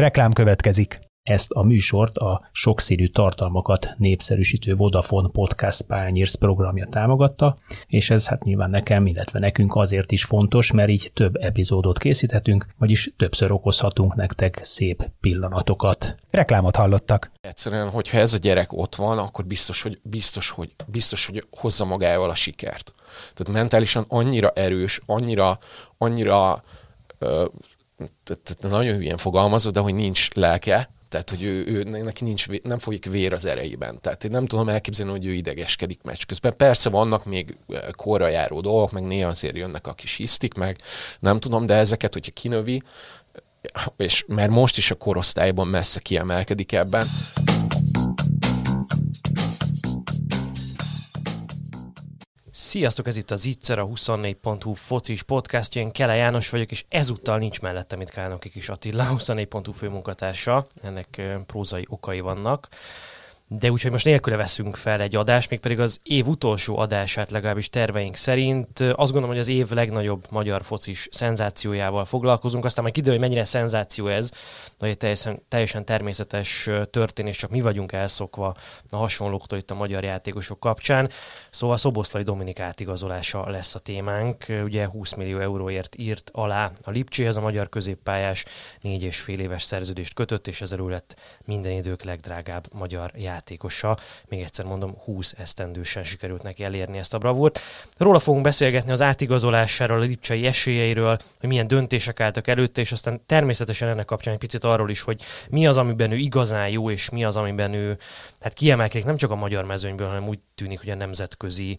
Reklám következik. Ezt a műsort a sokszínű tartalmakat népszerűsítő Vodafone Podcast Pányérsz programja támogatta, és ez hát nyilván nekem, illetve nekünk azért is fontos, mert így több epizódot készíthetünk, vagyis többször okozhatunk nektek szép pillanatokat. Reklámot hallottak. Egyszerűen, hogyha ez a gyerek ott van, akkor biztos, hogy, biztos, hogy, biztos, hogy hozza magával a sikert. Tehát mentálisan annyira erős, annyira, annyira nagyon hülyen fogalmazod, de hogy nincs lelke, tehát, hogy ő, ő, neki nincs, nem folyik vér az erejében. Tehát én nem tudom elképzelni, hogy ő idegeskedik meccs közben. Persze vannak még korra járó dolgok, meg néha azért jönnek a kis hisztik, meg nem tudom, de ezeket, hogyha kinövi, és mert most is a korosztályban messze kiemelkedik ebben. Sziasztok, ez itt az Itzer, a 24.hu focis podcastja, én Kele János vagyok, és ezúttal nincs mellettem itt Kálnoki Kis Attila, 24.hu főmunkatársa, ennek prózai okai vannak. De úgyhogy most nélküle veszünk fel egy adást, mégpedig az év utolsó adását legalábbis terveink szerint. Azt gondolom, hogy az év legnagyobb magyar focis szenzációjával foglalkozunk, aztán majd kiderül, hogy mennyire szenzáció ez, de egy teljesen, teljesen természetes történés, csak mi vagyunk elszokva a hasonlóktól itt a magyar játékosok kapcsán. Szóval Szoboszlai Dominik átigazolása lesz a témánk. Ugye 20 millió euróért írt alá a Lipcséhez a magyar középpályás, négy és fél éves szerződést kötött, és ezzel lett minden idők legdrágább magyar játékos játékosa. Még egyszer mondom, 20 esztendősen sikerült neki elérni ezt a bravúrt. Róla fogunk beszélgetni az átigazolásáról, a lipcsai esélyeiről, hogy milyen döntések álltak előtte, és aztán természetesen ennek kapcsán egy picit arról is, hogy mi az, amiben ő igazán jó, és mi az, amiben ő hát kiemelkedik nem csak a magyar mezőnyből, hanem úgy tűnik, hogy a nemzetközi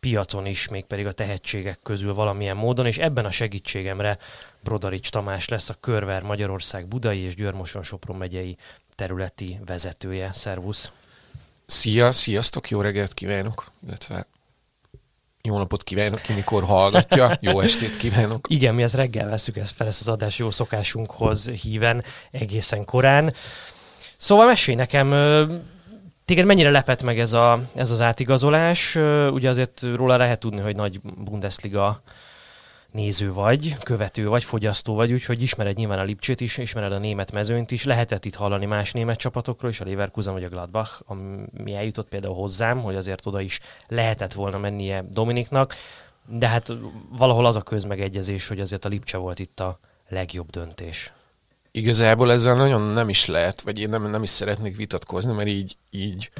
piacon is, mégpedig a tehetségek közül valamilyen módon, és ebben a segítségemre Brodarics Tamás lesz a Körver Magyarország Budai és Győrmoson Sopron megyei területi vezetője. Szervusz! Szia, sziasztok, jó reggelt kívánok, illetve jó napot kívánok ki, mikor hallgatja, jó estét kívánok. Igen, mi ezt reggel veszük ezt fel, ezt az adás jó szokásunkhoz híven egészen korán. Szóval mesélj nekem, téged mennyire lepett meg ez, a, ez az átigazolás? Ugye azért róla lehet tudni, hogy nagy Bundesliga néző vagy, követő vagy, fogyasztó vagy, úgyhogy ismered nyilván a Lipcsét is, ismered a német mezőnyt is, lehetett itt hallani más német csapatokról is, a Leverkusen vagy a Gladbach, ami eljutott például hozzám, hogy azért oda is lehetett volna mennie Dominiknak, de hát valahol az a közmegegyezés, hogy azért a Lipcse volt itt a legjobb döntés. Igazából ezzel nagyon nem is lehet, vagy én nem, nem is szeretnék vitatkozni, mert így, így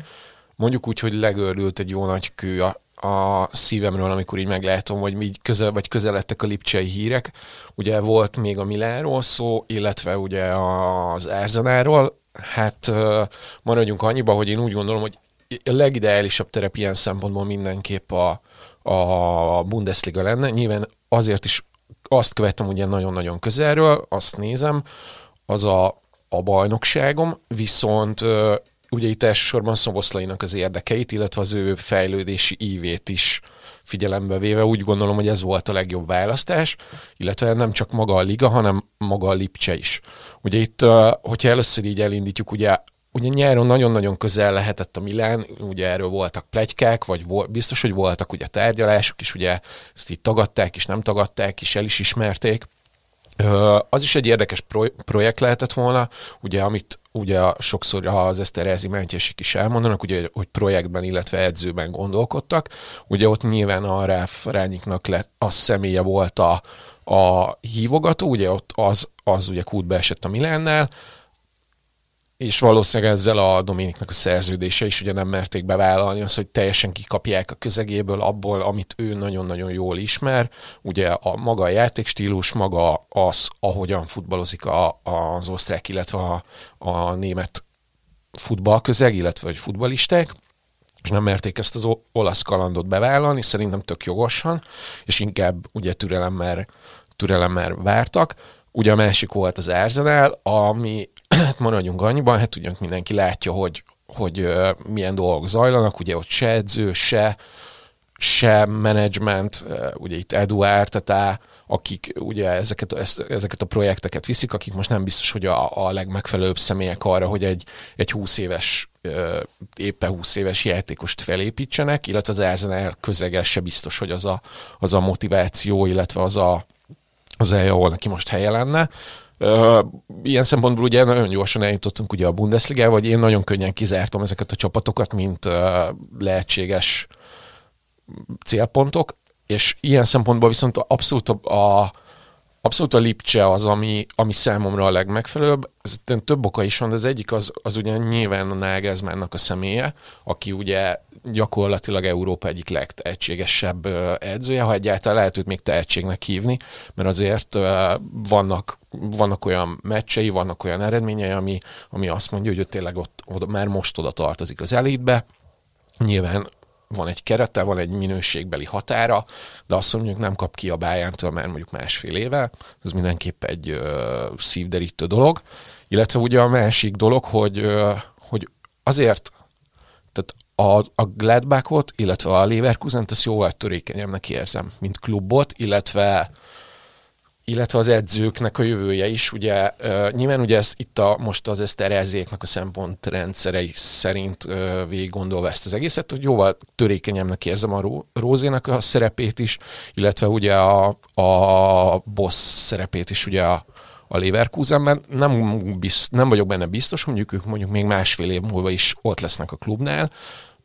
mondjuk úgy, hogy legörült egy jó nagy kő a, a szívemről, amikor így meglátom, hogy így közel, vagy közeledtek a lipcsei hírek. Ugye volt még a Miláról szó, illetve ugye az Erzenáról. Hát maradjunk annyiba, hogy én úgy gondolom, hogy a legideálisabb terep ilyen szempontból mindenképp a, a Bundesliga lenne. Nyilván azért is azt követtem ugye nagyon-nagyon közelről, azt nézem, az a, a bajnokságom, viszont ugye itt elsősorban Szoboszlainak az érdekeit, illetve az ő fejlődési ívét is figyelembe véve úgy gondolom, hogy ez volt a legjobb választás, illetve nem csak maga a liga, hanem maga a Lipcse is. Ugye itt, hogyha először így elindítjuk, ugye Ugye nyáron nagyon-nagyon közel lehetett a Milán, ugye erről voltak plegykák, vagy vol, biztos, hogy voltak ugye tárgyalások is, ugye ezt így tagadták is, nem tagadták is, el is ismerték. Az is egy érdekes projekt lehetett volna, ugye amit ugye sokszor az Eszterházi mentjesik is elmondanak, ugye, hogy projektben, illetve edzőben gondolkodtak. Ugye ott nyilván a Ráf Rányiknak lett, a személye volt a, a hívogató, ugye ott az, az ugye kútbe esett a Milánnál, és valószínűleg ezzel a Dominiknak a szerződése is ugye nem merték bevállalni az, hogy teljesen kikapják a közegéből abból, amit ő nagyon-nagyon jól ismer. Ugye a maga a játékstílus, maga az, ahogyan futballozik a, az osztrák, illetve a, a német futballközeg, illetve vagy futballisták és nem merték ezt az olasz kalandot bevállalni, szerintem tök jogosan, és inkább ugye türelemmel, türelemmel vártak. Ugye a másik volt az Arsenal, ami hát maradjunk annyiban, hát ugye mindenki látja, hogy, hogy milyen dolgok zajlanak, ugye ott se edző, se, se menedzsment, ugye itt Eduard, tehát akik ugye ezeket, ezt, ezeket a projekteket viszik, akik most nem biztos, hogy a, a legmegfelelőbb személyek arra, hogy egy, egy 20 éves, éppen 20 éves játékost felépítsenek, illetve az Arsenal közege se biztos, hogy az a, az a motiváció, illetve az a, az elje, ahol neki most helye lenne. Ilyen szempontból ugye nagyon gyorsan eljutottunk ugye a Bundesliga, vagy én nagyon könnyen kizártam ezeket a csapatokat, mint lehetséges célpontok, és ilyen szempontból viszont abszolút a, a Abszolút a Lipcse az, ami, ami számomra a legmegfelelőbb. Ez több oka is van, de az egyik az, az ugye nyilván a Nagelsmannnak a személye, aki ugye gyakorlatilag Európa egyik legtehetségesebb edzője, ha egyáltalán lehet őt még tehetségnek hívni, mert azért vannak, vannak olyan meccsei, vannak olyan eredményei, ami, ami azt mondja, hogy ő tényleg ott, ott már most oda tartozik az elitbe. Nyilván van egy kerete, van egy minőségbeli határa, de azt mondjuk nem kap ki a bájántól már mondjuk másfél éve, ez mindenképp egy ö, szívderítő dolog. Illetve ugye a másik dolog, hogy, ö, hogy azért, a, a Gladbachot, illetve a Leverkusen-t ezt jóval törékenyebbnek érzem, mint klubot, illetve illetve az edzőknek a jövője is. Ugye nyilván ugye ez itt a, most az eszterezéknek a szempontrendszerei szerint uh, végig gondolva ezt az egészet, hogy jóval törékenyemnek érzem a Rózénak a szerepét is, illetve ugye a, a boss szerepét is ugye a, a Leverkusenben. Nem, bizt, nem vagyok benne biztos, mondjuk ők mondjuk még másfél év múlva is ott lesznek a klubnál,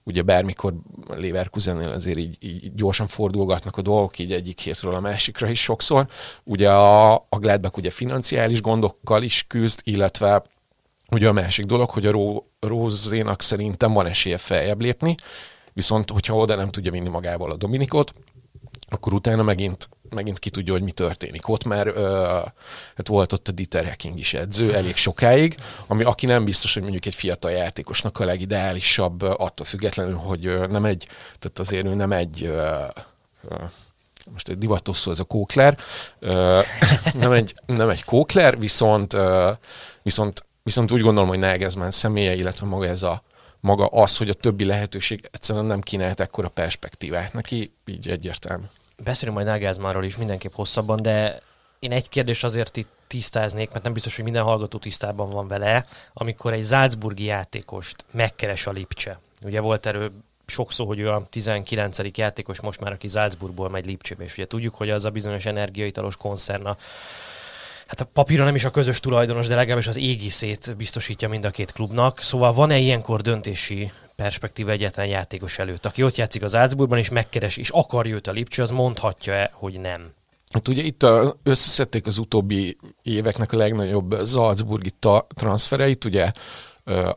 ugye bármikor Leverkusennél azért így, így gyorsan fordulgatnak a dolgok, így egyik hétről a másikra is sokszor. Ugye a, a Gladbach ugye financiális gondokkal is küzd, illetve ugye a másik dolog, hogy a Ró, Rózénak szerintem van esélye feljebb lépni, viszont hogyha oda nem tudja vinni magával a Dominikot, akkor utána megint megint ki tudja, hogy mi történik ott, mert ö, hát volt ott a Dieter Hecking is edző elég sokáig, ami aki nem biztos, hogy mondjuk egy fiatal játékosnak a legideálisabb, attól függetlenül, hogy nem egy, tehát azért ő nem egy ö, ö, most egy divatos szó ez a kókler, nem egy, nem egy kókler, viszont, viszont, viszont úgy gondolom, hogy Nagelsmann személye, illetve maga ez a, maga az, hogy a többi lehetőség egyszerűen nem kínált ekkora perspektívát neki, így egyértelmű. Beszélünk majd Nagelsmannról is mindenképp hosszabban, de én egy kérdés azért itt tisztáznék, mert nem biztos, hogy minden hallgató tisztában van vele, amikor egy Salzburgi játékost megkeres a Lipcse. Ugye volt erről sokszor, hogy ő a 19. játékos most már, aki Salzburgból megy Lipcsébe, és ugye tudjuk, hogy az a bizonyos energiaitalos koncerna hát a papíron nem is a közös tulajdonos, de legalábbis az égiszét biztosítja mind a két klubnak. Szóval van-e ilyenkor döntési perspektíva egyetlen játékos előtt, aki ott játszik az Álcburgban, és megkeres, és akar őt a Lipcső, az mondhatja-e, hogy nem? Hát ugye itt a, összeszedték az utóbbi éveknek a legnagyobb Salzburgi ta- transfereit, ugye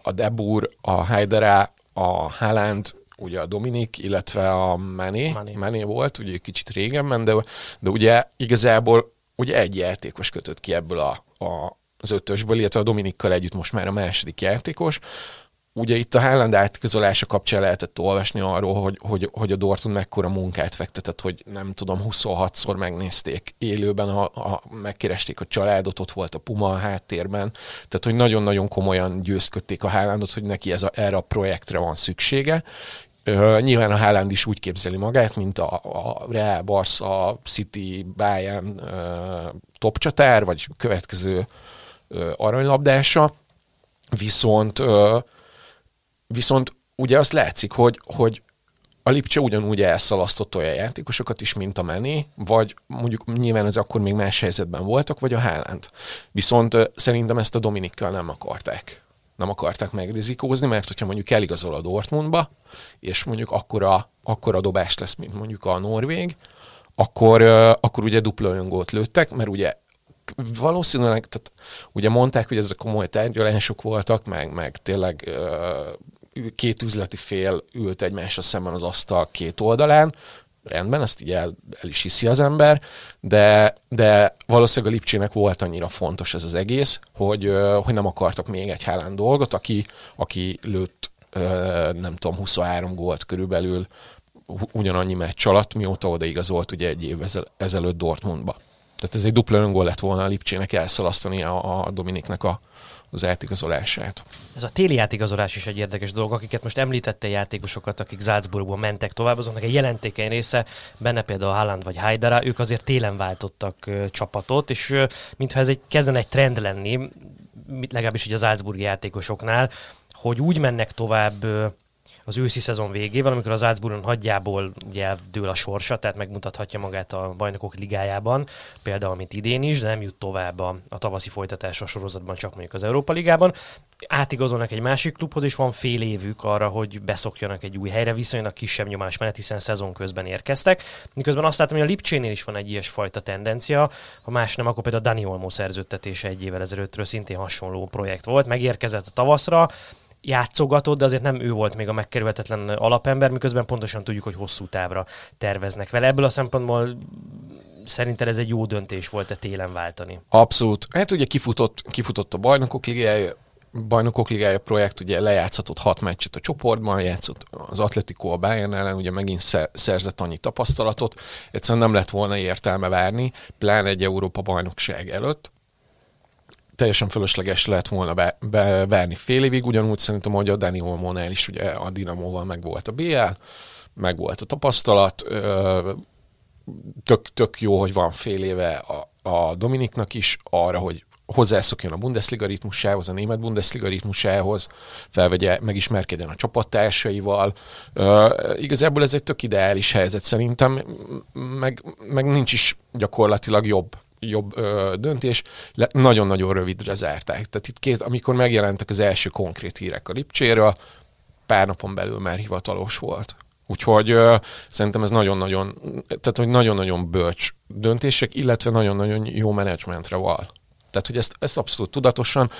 a Debur, a Heidera, a Haaland, ugye a Dominik, illetve a Mané, Mané, Mané volt, ugye kicsit régen, de, de ugye igazából ugye egy játékos kötött ki ebből a, a, az ötösből, illetve a Dominikkal együtt most már a második játékos. Ugye itt a Haaland átközolása kapcsán lehetett olvasni arról, hogy, hogy, hogy a Dortmund mekkora munkát fektetett, hogy nem tudom, 26-szor megnézték élőben, a, a, megkeresték a családot, ott volt a Puma a háttérben, tehát hogy nagyon-nagyon komolyan győzködték a Haalandot, hogy neki ez a, erre a projektre van szüksége, Uh, nyilván a Haaland is úgy képzeli magát, mint a, a Real, Barca, City, Bayern uh, top csatár, vagy következő uh, aranylabdása, viszont uh, viszont ugye azt látszik, hogy, hogy a Lipcse ugyanúgy elszalasztott olyan játékosokat is, mint a Mené, vagy mondjuk nyilván ez akkor még más helyzetben voltak, vagy a Haaland. Viszont szerintem ezt a Dominikkal nem akarták nem akarták megrizikózni, mert hogyha mondjuk eligazol a Dortmundba, és mondjuk akkora, akkora dobás lesz, mint mondjuk a Norvég, akkor, akkor ugye dupla öngót lőttek, mert ugye valószínűleg, tehát ugye mondták, hogy ezek komoly tárgyalások voltak, meg, meg tényleg két üzleti fél ült egymásra szemben az asztal két oldalán, rendben, ezt így el, el is hiszi az ember, de, de valószínűleg a Lipcsének volt annyira fontos ez az egész, hogy, hogy nem akartak még egy Haaland dolgot, aki, aki lőtt nem tudom, 23 gólt körülbelül ugyanannyi meccs alatt, mióta odaigazolt ugye egy év ezelőtt Dortmundba. Tehát ez egy dupla öngól lett volna a Lipcsének elszalasztani a, a Dominiknek a, az átigazolását. Ez a téli átigazolás is egy érdekes dolog, akiket most említette játékosokat, akik Salzburgból mentek tovább, azoknak egy jelentékeny része, benne például Haaland vagy Haidara, ők azért télen váltottak ö, csapatot, és ö, mintha ez egy kezden egy trend lenni, legalábbis így az Salzburgi játékosoknál, hogy úgy mennek tovább ö, az őszi szezon végével, amikor az Álcburgon hagyjából ugye eldől a sorsa, tehát megmutathatja magát a bajnokok ligájában, például mint idén is, de nem jut tovább a, a tavaszi folytatásra sorozatban, csak mondjuk az Európa Ligában. Átigazolnak egy másik klubhoz, és van fél évük arra, hogy beszokjanak egy új helyre, viszonylag kisebb nyomás mellett, hiszen szezon közben érkeztek. Miközben azt látom, hogy a Lipcsénél is van egy ilyesfajta tendencia, ha más nem, akkor például a Dani Olmo szerződtetése egy évvel ezelőttről szintén hasonló projekt volt, megérkezett a tavaszra, játszogatott, de azért nem ő volt még a megkerülhetetlen alapember, miközben pontosan tudjuk, hogy hosszú távra terveznek vele. Ebből a szempontból szerinted ez egy jó döntés volt-e télen váltani? Abszolút. Hát ugye kifutott, kifutott a bajnokok ligája, bajnokok ligája projekt, ugye lejátszhatott hat meccset a csoportban, játszott az Atletico a Bayern ellen, ugye megint szerzett annyi tapasztalatot, egyszerűen nem lett volna értelme várni, pláne egy Európa bajnokság előtt teljesen fölösleges lett volna be, be, verni fél évig, ugyanúgy szerintem, hogy a Dani Olmonál is ugye a Dinamóval meg volt a BL, meg volt a tapasztalat, tök, tök jó, hogy van fél éve a, a Dominiknak is arra, hogy hozzászokjon a Bundesliga ritmusához, a német Bundesliga ritmusához, felvegye, megismerkedjen a csapattársaival. Uh, igazából ez egy tök ideális helyzet szerintem, meg, meg nincs is gyakorlatilag jobb jobb ö, döntés, le, nagyon-nagyon rövidre zárták. Tehát itt két, amikor megjelentek az első konkrét hírek a Lipcséről, pár napon belül már hivatalos volt. Úgyhogy ö, szerintem ez nagyon-nagyon, tehát hogy nagyon-nagyon bölcs döntések, illetve nagyon-nagyon jó menedzsmentre val. Tehát, hogy ezt, ezt abszolút tudatosan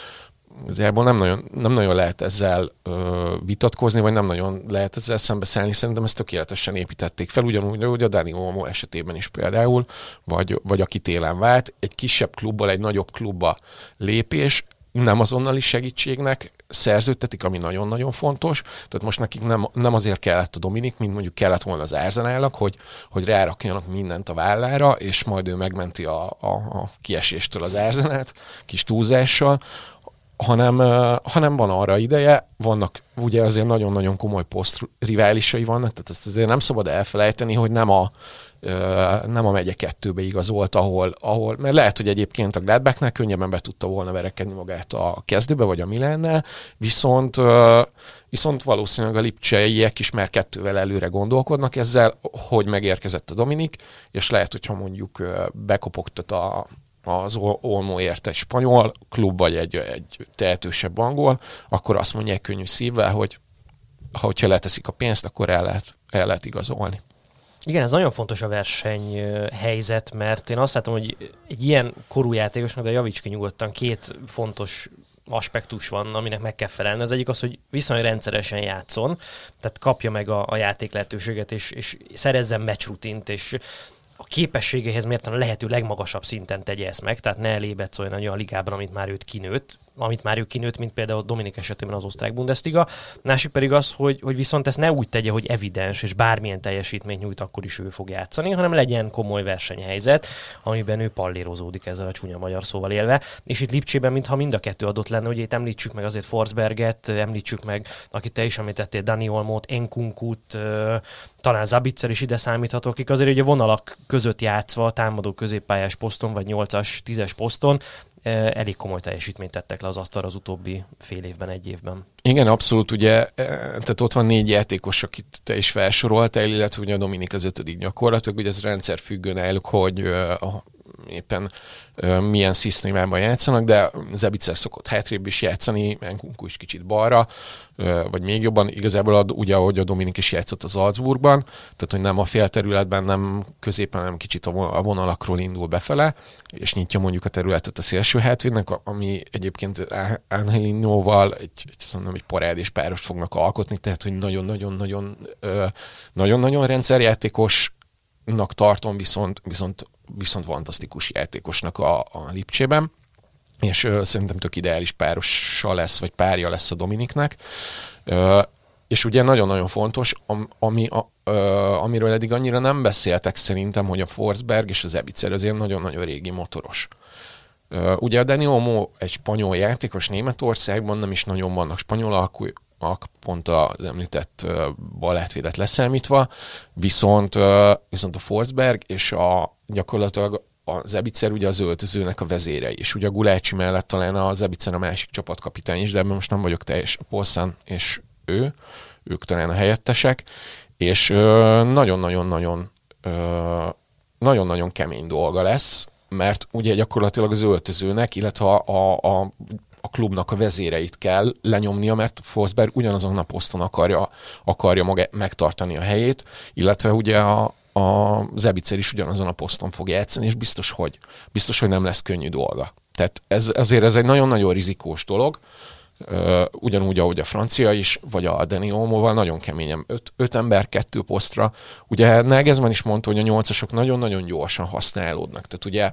igazából nem nagyon, nem nagyon lehet ezzel ö, vitatkozni, vagy nem nagyon lehet ezzel szembeszállni. Szerintem ezt tökéletesen építették fel, ugyanúgy, hogy a Dani Olmo esetében is például, vagy, vagy aki télen vált, egy kisebb klubbal, egy nagyobb klubba lépés, nem azonnali segítségnek szerződtetik, ami nagyon-nagyon fontos. Tehát most nekik nem, nem azért kellett a Dominik, mint mondjuk kellett volna az Árzenálnak, hogy, hogy rárakjanak mindent a vállára, és majd ő megmenti a, a, a kieséstől az Árzenát, kis túlzással, hanem, hanem van arra ideje, vannak ugye azért nagyon-nagyon komoly posztriválisai vannak, tehát ezt azért nem szabad elfelejteni, hogy nem a, nem a megye kettőbe igazolt, ahol, ahol, mert lehet, hogy egyébként a Gladbachnek könnyebben be tudta volna verekedni magát a kezdőbe, vagy a Milánnál, viszont, viszont valószínűleg a lipcseiek is már kettővel előre gondolkodnak ezzel, hogy megérkezett a Dominik, és lehet, hogyha mondjuk bekopogtat a, az Olmoért egy spanyol klub, vagy egy, egy tehetősebb angol, akkor azt mondják könnyű szívvel, hogy ha leteszik a pénzt, akkor el lehet, el lehet igazolni. Igen, ez nagyon fontos a verseny helyzet, mert én azt látom, hogy egy ilyen korú játékosnak, de javíts ki nyugodtan, két fontos aspektus van, aminek meg kell felelni. Az egyik az, hogy viszonylag rendszeresen játszon, tehát kapja meg a, a játék lehetőséget, és, és szerezzen meccsrutint, és a képességeihez mérten a lehető legmagasabb szinten tegye ezt meg, tehát ne elébetsz olyan a ligában, amit már őt kinőtt, amit már ő kinőtt, mint például Dominik esetében az osztrák Bundesliga. Másik pedig az, hogy, hogy viszont ezt ne úgy tegye, hogy evidens, és bármilyen teljesítményt nyújt, akkor is ő fog játszani, hanem legyen komoly versenyhelyzet, amiben ő pallérozódik ezzel a csúnya magyar szóval élve. És itt Lipcsében, mintha mind a kettő adott lenne, hogy itt említsük meg azért Forsberget, említsük meg, akit te is említettél, Dani Olmot, Enkunkut, talán Zabitzer is ide számíthatok, akik azért ugye vonalak között játszva, támadó középpályás poszton, vagy 8-as, 10-es poszton, elég komoly teljesítményt tettek le az asztalra az utóbbi fél évben, egy évben. Igen, abszolút, ugye, tehát ott van négy játékos, akit te is felsoroltál, illetve ugye a Dominik az ötödik gyakorlatilag, ugye ez rendszer függő náluk, hogy éppen milyen szisztémában játszanak, de Zebicer szokott hátrébb is játszani, Enkunku is kicsit balra, vagy még jobban, igazából ad, ugye, ahogy a Dominik is játszott az Salzburgban, tehát hogy nem a félterületben, nem középen, nem kicsit a vonalakról indul befele, és nyitja mondjuk a területet a szélső hátvédnek, ami egyébként Angelinóval egy, egy, szerintem egy parádés párost fognak alkotni, tehát hogy nagyon-nagyon-nagyon nagyon-nagyon rendszerjátékosnak tartom, viszont, viszont, viszont fantasztikus játékosnak a, a Lipcsében és ö, szerintem tök ideális párosa lesz, vagy párja lesz a Dominiknek. Ö, és ugye nagyon-nagyon fontos, ami, a, ö, amiről eddig annyira nem beszéltek szerintem, hogy a Forsberg és az Ebicer azért nagyon-nagyon régi motoros. Ö, ugye a Dani Olmo egy spanyol játékos Németországban, nem is nagyon vannak spanyol alkúak, pont az említett balátvédet leszámítva, viszont, viszont a Forsberg és a gyakorlatilag a Zebicer ugye az öltözőnek a vezére és ugye a Gulácsi mellett talán a Zebicer a másik csapatkapitány is, de ebben most nem vagyok teljes. A Polszán, és ő, ők talán a helyettesek, és nagyon-nagyon-nagyon nagyon-nagyon kemény dolga lesz, mert ugye gyakorlatilag az öltözőnek, illetve a, a, a a klubnak a vezéreit kell lenyomnia, mert Forsberg ugyanazon a poszton akarja, akarja maga, megtartani a helyét, illetve ugye a, a Zebicer is ugyanazon a poszton fog játszani, és biztos, hogy, biztos, hogy nem lesz könnyű dolga. Tehát ez, ezért ez egy nagyon-nagyon rizikós dolog, ugyanúgy, ahogy a francia is, vagy a Dani Olmoval nagyon keményen. Öt, öt ember, kettő posztra. Ugye Nagelsmann is mondta, hogy a nyolcasok nagyon-nagyon gyorsan használódnak. Tehát ugye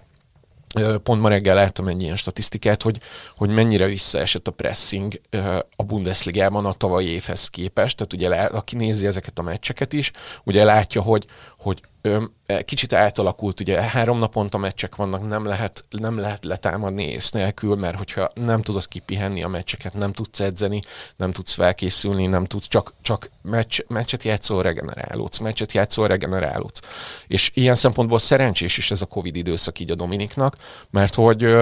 Pont ma reggel láttam egy ilyen statisztikát, hogy, hogy mennyire visszaesett a pressing a Bundesligában a tavalyi évhez képest. Tehát ugye aki nézi ezeket a meccseket is, ugye látja, hogy, hogy E, kicsit átalakult, ugye három naponta meccsek vannak, nem lehet, nem lehet letámadni ész nélkül, mert hogyha nem tudod kipihenni a meccseket, nem tudsz edzeni, nem tudsz felkészülni, nem tudsz, csak, csak meccs, meccset játszol, regenerálódsz, meccset játszol, regenerálódsz. És ilyen szempontból szerencsés is ez a Covid időszak így a Dominiknak, mert hogy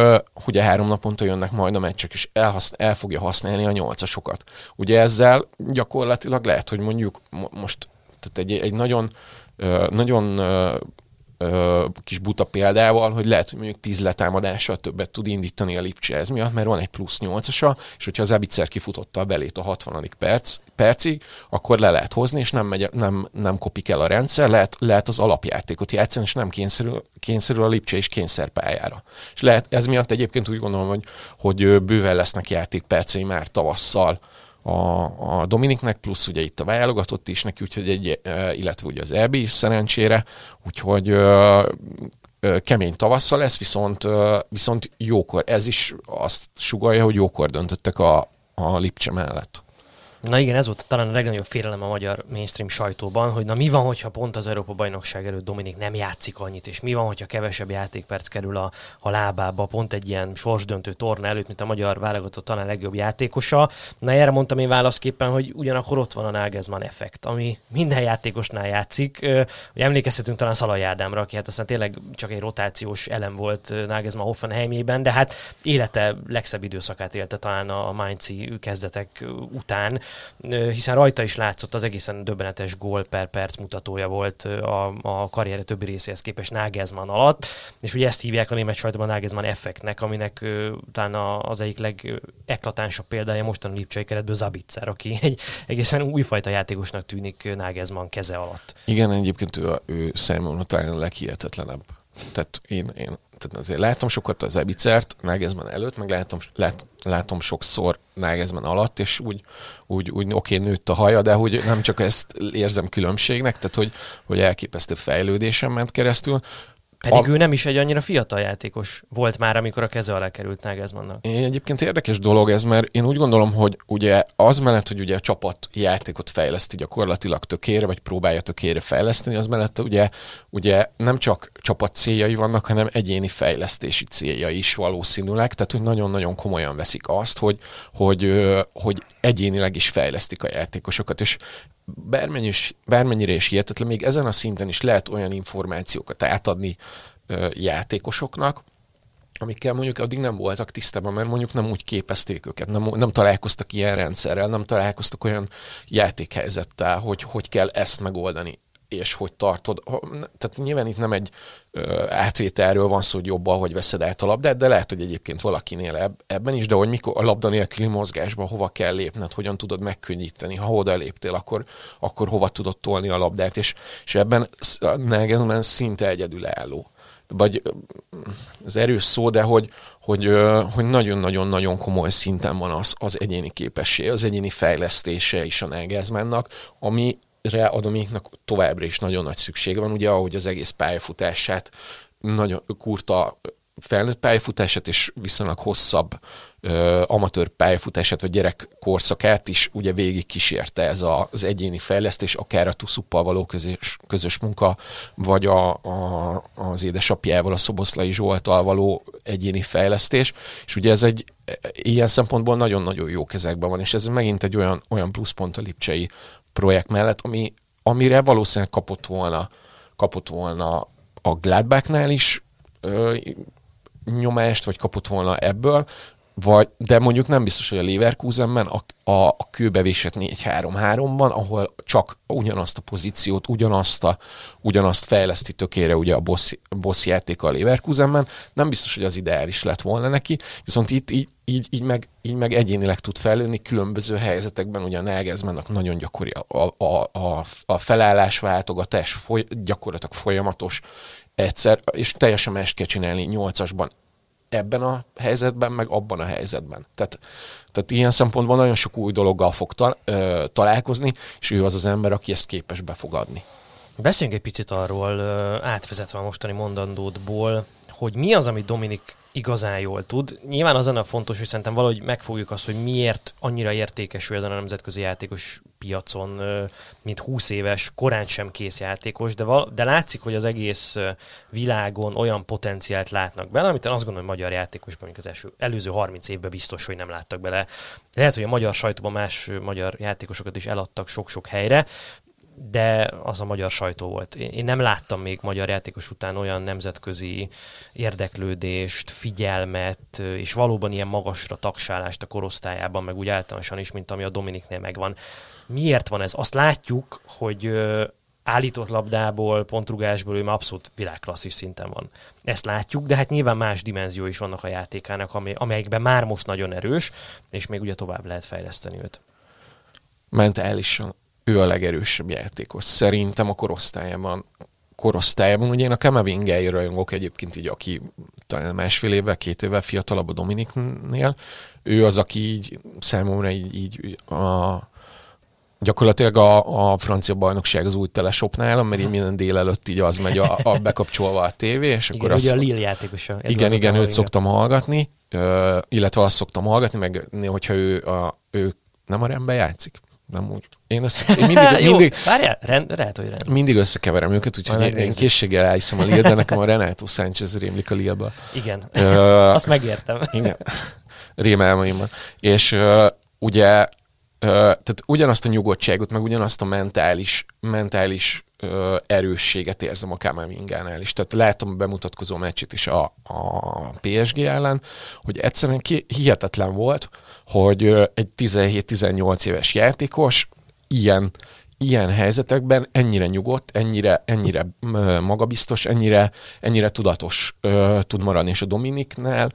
ugye három naponta jönnek majd a meccsek, és elhasznál, el fogja használni a nyolcasokat. Ugye ezzel gyakorlatilag lehet, hogy mondjuk most tehát egy, egy nagyon nagyon kis buta példával, hogy lehet, hogy mondjuk 10 letámadással többet tud indítani a Lipcse ez miatt, mert van egy plusz 8-asa, és hogyha az Ebicer kifutotta a belét a 60. Perc, percig, akkor le lehet hozni, és nem, megy, nem, nem kopik el a rendszer, lehet, lehet az alapjátékot játszani, és nem kényszerül, kényszerül a Lipcse is kényszerpályára. És lehet, ez miatt egyébként úgy gondolom, hogy, hogy bőven lesznek játékpercei már tavasszal, a, a Dominiknek, plusz ugye itt a válogatott is neki, úgyhogy egy, illetve ugye az EB is szerencsére, úgyhogy kemény tavasszal lesz, viszont, viszont jókor, ez is azt sugalja, hogy jókor döntöttek a, a Lipcse mellett. Na igen, ez volt talán a legnagyobb félelem a magyar mainstream sajtóban, hogy na mi van, hogyha pont az Európa bajnokság előtt Dominik nem játszik annyit, és mi van, hogyha kevesebb játékperc kerül a, a lábába, pont egy ilyen sorsdöntő torna előtt, mint a magyar válogatott talán legjobb játékosa. Na erre mondtam én válaszképpen, hogy ugyanakkor ott van a Nagelsmann effekt, ami minden játékosnál játszik. Hogy emlékezhetünk talán Szalai Ádámra, aki hát aztán tényleg csak egy rotációs elem volt Nagelsmann Hoffenheimében, de hát élete legszebb időszakát élte talán a Mainzi kezdetek után hiszen rajta is látszott az egészen döbbenetes gól per perc mutatója volt a, a karriere többi részéhez képest Nagelsmann alatt, és ugye ezt hívják a német sajtóban Nagelsmann effektnek, aminek talán az egyik legeklatánsabb példája mostan a Lipcsai keretből Zabitzer, aki egy egészen újfajta játékosnak tűnik Nagelsmann keze alatt. Igen, egyébként ő, ő számomra talán a leghihetetlenebb. Tehát én, én tehát azért látom sokat az Ebicert Nagelsmann előtt, meg látom, lát, látom sokszor Nagelsmann alatt, és úgy, úgy, úgy oké, nőtt a haja, de hogy nem csak ezt érzem különbségnek, tehát hogy, hogy elképesztő fejlődésem ment keresztül, pedig a... ő nem is egy annyira fiatal játékos volt már, amikor a keze alá került Nagelsmannnak. Egyébként érdekes dolog ez, mert én úgy gondolom, hogy ugye az mellett, hogy ugye a csapat játékot fejleszti gyakorlatilag tökére, vagy próbálja tökére fejleszteni, az mellett ugye, ugye nem csak csapat céljai vannak, hanem egyéni fejlesztési céljai is valószínűleg, tehát hogy nagyon-nagyon komolyan veszik azt, hogy, hogy, hogy egyénileg is fejlesztik a játékosokat, és bármennyi is, bármennyire is hihetetlen, még ezen a szinten is lehet olyan információkat átadni ö, játékosoknak, amikkel mondjuk addig nem voltak tisztában, mert mondjuk nem úgy képezték őket, nem, nem találkoztak ilyen rendszerrel, nem találkoztak olyan játékhelyzettel, hogy hogy kell ezt megoldani és hogy tartod. Tehát nyilván itt nem egy átvételről van szó, hogy jobban, hogy veszed át a labdát, de lehet, hogy egyébként valakinél eb- ebben is, de hogy mikor a labda nélküli mozgásban hova kell lépned, hogyan tudod megkönnyíteni, ha oda léptél, akkor, akkor hova tudod tolni a labdát, és, és ebben Nagelsmann szinte egyedülálló vagy az erős szó, de hogy, hogy, hogy nagyon-nagyon-nagyon komoly szinten van az, az egyéni képesség, az egyéni fejlesztése is a Nagelsmannnak, ami re a Dominiknak továbbra is nagyon nagy szüksége van, ugye ahogy az egész pályafutását nagyon kurta felnőtt pályafutását és viszonylag hosszabb ö, amatőr pályafutását vagy gyerek korszakát is ugye végig kísérte ez a, az egyéni fejlesztés, akár a Tuszuppal való közös, közös munka, vagy a, a, az édesapjával, a Szoboszlai Zsoltal való egyéni fejlesztés, és ugye ez egy ilyen szempontból nagyon-nagyon jó kezekben van, és ez megint egy olyan, olyan pluszpont a Lipcsei projekt mellett, ami, amire valószínűleg kapott volna, kapott volna a Gladbachnál is ö, nyomást, vagy kapott volna ebből, vagy, de mondjuk nem biztos, hogy a Leverkusenben a, a, a kőbevésett 4-3-3-ban, ahol csak ugyanazt a pozíciót, ugyanazt, a, ugyanazt fejleszti tökére ugye a boss, boss játéka a Leverkusenben, nem biztos, hogy az ideális lett volna neki, viszont itt így, így, így, meg, így meg egyénileg tud fejlődni különböző helyzetekben, ugye a Nagelsmannnak nagyon gyakori a, a, a, a felállásváltogatás, foly, gyakorlatilag folyamatos egyszer, és teljesen más kell csinálni nyolcasban ebben a helyzetben, meg abban a helyzetben. Tehát, tehát ilyen szempontból nagyon sok új dologgal fog ta, ö, találkozni, és ő az az ember, aki ezt képes befogadni. Beszéljünk egy picit arról, átvezetve a mostani mondandódból, hogy mi az, amit Dominik igazán jól tud. Nyilván az a fontos, hogy szerintem valahogy megfogjuk azt, hogy miért annyira értékes ő ezen a nemzetközi játékos piacon, mint 20 éves, korán sem kész játékos, de, val- de látszik, hogy az egész világon olyan potenciált látnak bele, amit én azt gondolom, hogy magyar játékosban, mondjuk az első, előző 30 évben biztos, hogy nem láttak bele. Lehet, hogy a magyar sajtóban más magyar játékosokat is eladtak sok-sok helyre, de az a magyar sajtó volt. Én nem láttam még magyar játékos után olyan nemzetközi érdeklődést, figyelmet, és valóban ilyen magasra tagsálást a korosztályában, meg úgy általánosan is, mint ami a Dominiknél megvan. Miért van ez? Azt látjuk, hogy állított labdából, pontrugásból ő már abszolút világklasszis szinten van. Ezt látjuk, de hát nyilván más dimenzió is vannak a játékának, amelyekben már most nagyon erős, és még ugye tovább lehet fejleszteni őt. Mentálisan ő a legerősebb játékos. Szerintem a korosztályában korosztályában, ugye én a Kamavingáért rajongok egyébként így, aki talán másfél évvel, két évvel fiatalabb a Dominiknél, ő az, aki így számomra így, így a, gyakorlatilag a, a francia bajnokság az új telesop nálam, mert így minden délelőtt így az megy a, a bekapcsolva a tévé, és igen, akkor ugye azt, a Lille játékosa. Igen, igen, őt szoktam hallgatni, illetve azt szoktam hallgatni, meg hogyha ő, a, ő nem a rendben játszik, nem úgy. Én, össze, én mindig, Jó, mindig, várjál, rend, lehet, hogy rend. mindig összekeverem őket, úgyhogy én, én készséggel elhiszem a Lille, de nekem a Renato Sánchez rémlik a Lille-ba. Igen, Ö, azt megértem. igen, rémálmaimban. És ö, ugye, ö, tehát ugyanazt a nyugodtságot, meg ugyanazt a mentális, mentális ö, erősséget érzem a Kamavingánál is. Tehát látom a bemutatkozó meccsét is a, a PSG ellen, hogy egyszerűen ki, hihetetlen volt, hogy egy 17-18 éves játékos ilyen, ilyen helyzetekben ennyire nyugodt, ennyire, ennyire magabiztos, ennyire, ennyire tudatos ö, tud maradni, és a Dominiknál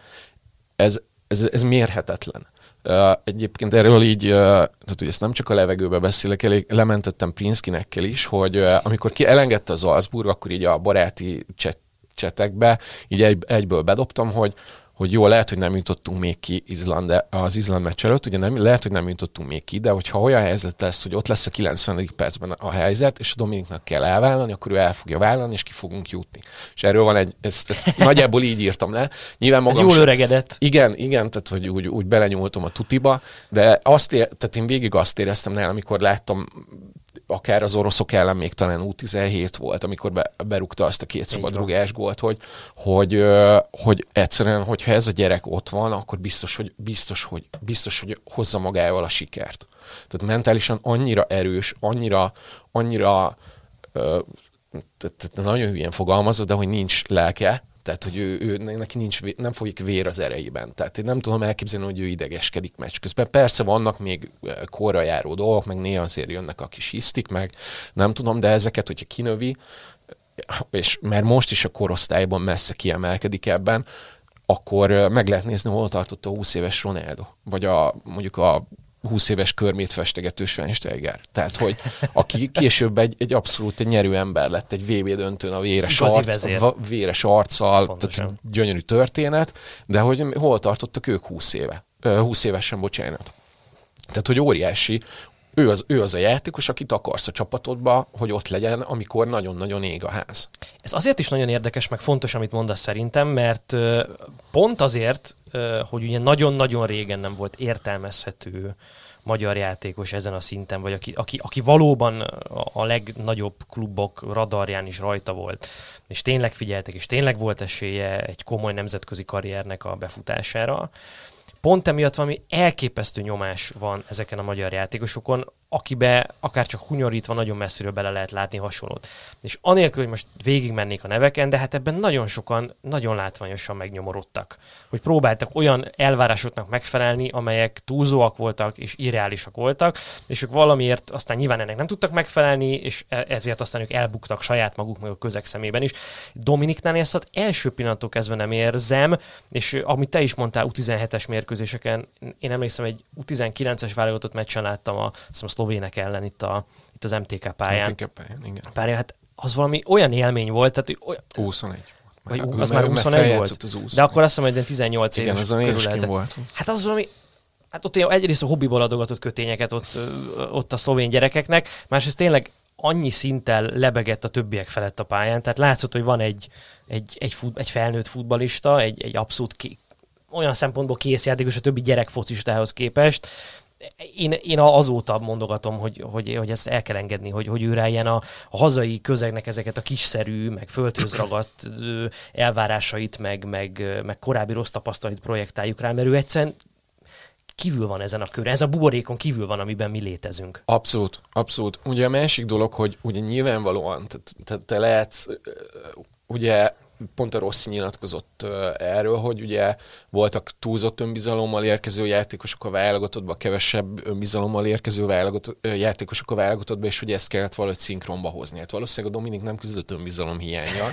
ez, ez, ez mérhetetlen. Uh, egyébként erről így, uh, tehát hogy ezt nem csak a levegőbe beszélek, elég lementettem Prinszkinekkel is, hogy uh, amikor ki elengedte az Salzburg, akkor így a baráti cset, csetekbe így egy, egyből bedobtam, hogy hogy jó, lehet, hogy nem jutottunk még ki Izland, de az Izland meccs előtt, ugye nem, lehet, hogy nem jutottunk még ki, de hogyha olyan helyzet lesz, hogy ott lesz a 90. percben a helyzet, és a Dominiknak kell elvállalni, akkor ő el fogja vállalni, és ki fogunk jutni. És erről van egy, ezt, ezt nagyjából így írtam le. Nyilván Ez magam jól sem- öregedett. igen, igen, tehát hogy úgy, úgy belenyúltam a tutiba, de azt ér, tehát én végig azt éreztem nála, amikor láttam akár az oroszok ellen még talán U17 volt, amikor be, berúgta azt a két szabadrugás gólt, hogy, hogy, hogy egyszerűen, hogyha ez a gyerek ott van, akkor biztos, hogy, biztos, hogy, biztos, hogy hozza magával a sikert. Tehát mentálisan annyira erős, annyira, annyira tehát, nagyon hülyen fogalmazva, de hogy nincs lelke, tehát, hogy ő, ő, neki nincs, nem folyik vér az erejében. Tehát én nem tudom elképzelni, hogy ő idegeskedik meccs közben. Persze vannak még korra járó dolgok, meg néha azért jönnek a kis hisztik meg, nem tudom, de ezeket, hogyha kinövi, és mert most is a korosztályban messze kiemelkedik ebben, akkor meg lehet nézni, hol tartott a 20 éves Ronaldo, vagy a, mondjuk a 20 éves körmét festegető Schweinsteiger. Tehát, hogy aki később egy, egy abszolút egy nyerő ember lett, egy VB döntőn a véres, arc, va- véres arccal, Pontosan. tehát gyönyörű történet, de hogy hol tartottak ők 20 éve, Ö, 20 évesen, bocsánat. Tehát, hogy óriási, ő az, ő az a játékos, akit akarsz a csapatodba, hogy ott legyen, amikor nagyon-nagyon ég a ház. Ez azért is nagyon érdekes, meg fontos, amit mondasz szerintem, mert pont azért, hogy ugye nagyon-nagyon régen nem volt értelmezhető magyar játékos ezen a szinten, vagy aki, aki, aki valóban a legnagyobb klubok radarján is rajta volt, és tényleg figyeltek, és tényleg volt esélye egy komoly nemzetközi karriernek a befutására. Pont emiatt valami elképesztő nyomás van ezeken a magyar játékosokon, akibe akár csak hunyorítva nagyon messziről bele lehet látni hasonlót. És anélkül, hogy most végigmennék a neveken, de hát ebben nagyon sokan nagyon látványosan megnyomorodtak. Hogy próbáltak olyan elvárásoknak megfelelni, amelyek túlzóak voltak és irreálisak voltak, és ők valamiért aztán nyilván ennek nem tudtak megfelelni, és e- ezért aztán ők elbuktak saját maguk meg a közeg szemében is. Dominiknál ezt az első pillanattól kezdve nem érzem, és amit te is mondtál U17-es mérkőzéseken, én emlékszem, egy U19-es válogatott meccsen láttam a, a szlovének ellen itt, a, itt az MTK pályán. MTK pályán, igen. Pályán, hát az valami olyan élmény volt, tehát olyan, 21. vagy, az már 21 volt? Az 20. De akkor azt hiszem, hogy 18 igen, éves én körül lehetett. voltam. Hát az valami, hát ott egyrészt a hobbiból adogatott kötényeket ott, ott a szlovén gyerekeknek, másrészt tényleg annyi szinttel lebegett a többiek felett a pályán, tehát látszott, hogy van egy, egy, egy, fut, egy felnőtt futbalista, egy, egy abszolút ki, olyan szempontból kész játékos a többi gyerek focistához képest. Én, én azóta mondogatom, hogy, hogy, hogy ezt el kell engedni, hogy, hogy ő rá ilyen a, a hazai közegnek ezeket a kiszerű, meg földhöz ragadt elvárásait, meg, meg, meg korábbi rossz tapasztalat projektáljuk rá, mert ő egyszerűen kívül van ezen a körön, ez a buborékon kívül van, amiben mi létezünk. Abszolút, abszolút. Ugye a másik dolog, hogy ugye nyilvánvalóan, te, te, te lehetsz, ö, ugye pont a Rossi nyilatkozott erről, hogy ugye voltak túlzott önbizalommal érkező játékosok a válogatottba, kevesebb önbizalommal érkező válogatott, játékosok a válogatottba, és hogy ezt kellett valahogy szinkronba hozni. Hát valószínűleg a Dominik nem küzdött önbizalom hiányjal,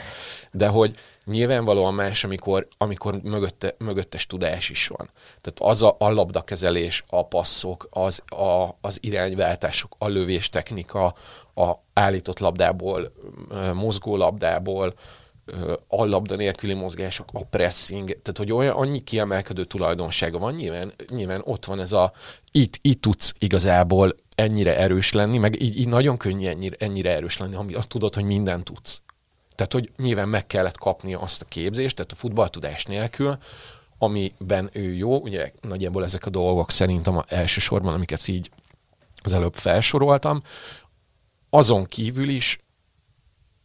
de hogy nyilvánvalóan más, amikor, amikor mögötte, mögöttes tudás is van. Tehát az a, a labdakezelés, a passzok, az, a, az irányváltások, a lövés technika, a állított labdából, mozgó labdából, ö, a labda nélküli mozgások, a pressing, tehát hogy olyan annyi kiemelkedő tulajdonsága van, nyilván, nyilván ott van ez a, itt, itt tudsz igazából ennyire erős lenni, meg így, így nagyon könnyű ennyire, ennyire erős lenni, ami azt tudod, hogy mindent tudsz. Tehát, hogy nyilván meg kellett kapnia azt a képzést, tehát a futballtudás nélkül, amiben ő jó, ugye nagyjából ezek a dolgok szerintem elsősorban, amiket így az előbb felsoroltam, azon kívül is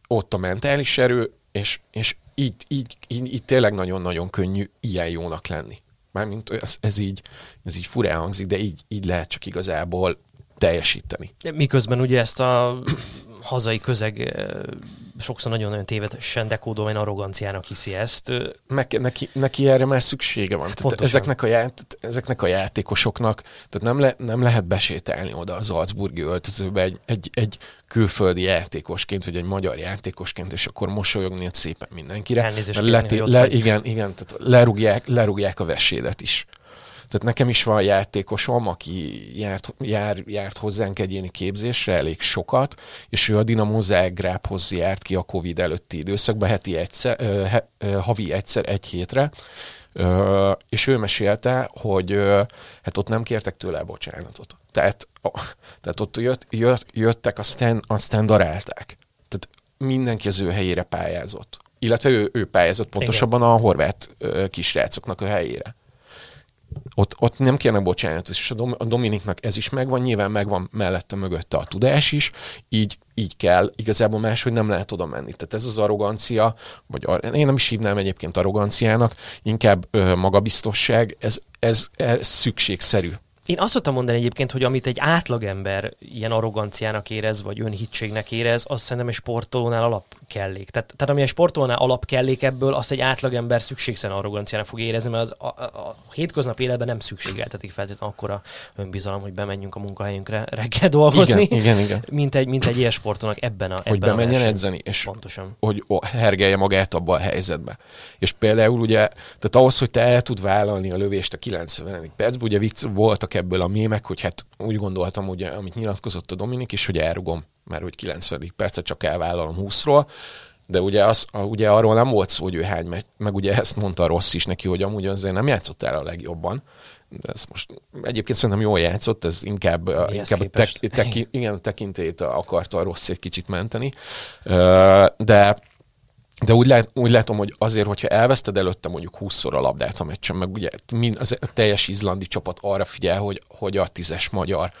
ott a mentális erő, és, és így, így, így, így tényleg nagyon-nagyon könnyű ilyen jónak lenni. Mármint ez, ez így, ez így furán hangzik, de így, így lehet csak igazából teljesíteni. Miközben ugye ezt a hazai közeg sokszor nagyon-nagyon tévedesen dekódolva arroganciának hiszi ezt. Meg, neki, neki erre már szüksége van. Tehát ezeknek, a ját, ezeknek a játékosoknak, tehát nem, le, nem lehet besétálni oda az Salzburgi öltözőbe egy, egy, egy külföldi játékosként, vagy egy magyar játékosként, és akkor mosolyogni szépen mindenkire. Elnézést kérni, leti, le, igen, igen, tehát lerúgják, lerúgják a vesédet is. Tehát nekem is van játékosom, aki járt, jár, járt hozzánk egyéni képzésre elég sokat, és ő a Dinamo Zágrábhoz járt ki a Covid előtti időszakban, heti egyszer, ö, he, ö, havi egyszer, egy hétre, Ö, és ő mesélte, hogy ö, hát ott nem kértek tőle bocsánatot. Tehát, tehát ott jött, jött, jöttek, aztán, aztán darálták. Tehát mindenki az ő helyére pályázott. Illetve ő, ő pályázott pontosabban a horvát kisrácoknak a helyére ott, ott nem kérnek bocsánatot, és a, Dom- a Dominiknak ez is megvan, nyilván megvan mellette mögötte a tudás is, így, így kell, igazából máshogy nem lehet oda menni. Tehát ez az arrogancia, vagy ar- én nem is hívnám egyébként arroganciának, inkább ö, magabiztosság, ez, ez, ez szükségszerű. Én azt szoktam mondani egyébként, hogy amit egy átlagember ilyen arroganciának érez, vagy önhitségnek érez, az szerintem egy sportolónál alapkellék. Tehát, tehát ami egy sportolónál alapkellék ebből, azt egy átlagember szükségszerűen arroganciának fog érezni, mert az a, a, a hétköznapi életben nem szükségeltetik feltétlenül akkora önbizalom, hogy bemenjünk a munkahelyünkre reggel dolgozni, Igen, igen, igen. mint egy, mint egy ilyen sportolónak ebben a Hogy ebben a bemenjen versenyben. edzeni, és Pontosan. hogy hergelje magát abba a helyzetbe. És például ugye, tehát ahhoz, hogy te el tud vállalni a lövést a 90. percben, ugye vicc, voltak ebből a mémek, hogy hát úgy gondoltam, ugye, amit nyilatkozott a Dominik is, hogy elrugom, mert hogy 90. percet csak elvállalom 20-ról, de ugye, az, a, ugye arról nem volt szó, hogy ő hány megy, meg ugye ezt mondta Rossz is neki, hogy amúgy azért nem játszottál a legjobban. De ezt most egyébként szerintem jól játszott, ez inkább, a- Mihez inkább a tek, képest? teki, igen, a tekintélyét akarta a Rossz egy kicsit menteni. Ö, De de úgy, lát, úgy látom, hogy azért, hogyha elveszted előtte mondjuk 20-szor a labdát a meccsen, meg ugye mind, az, a teljes izlandi csapat arra figyel, hogy, hogy a tízes magyar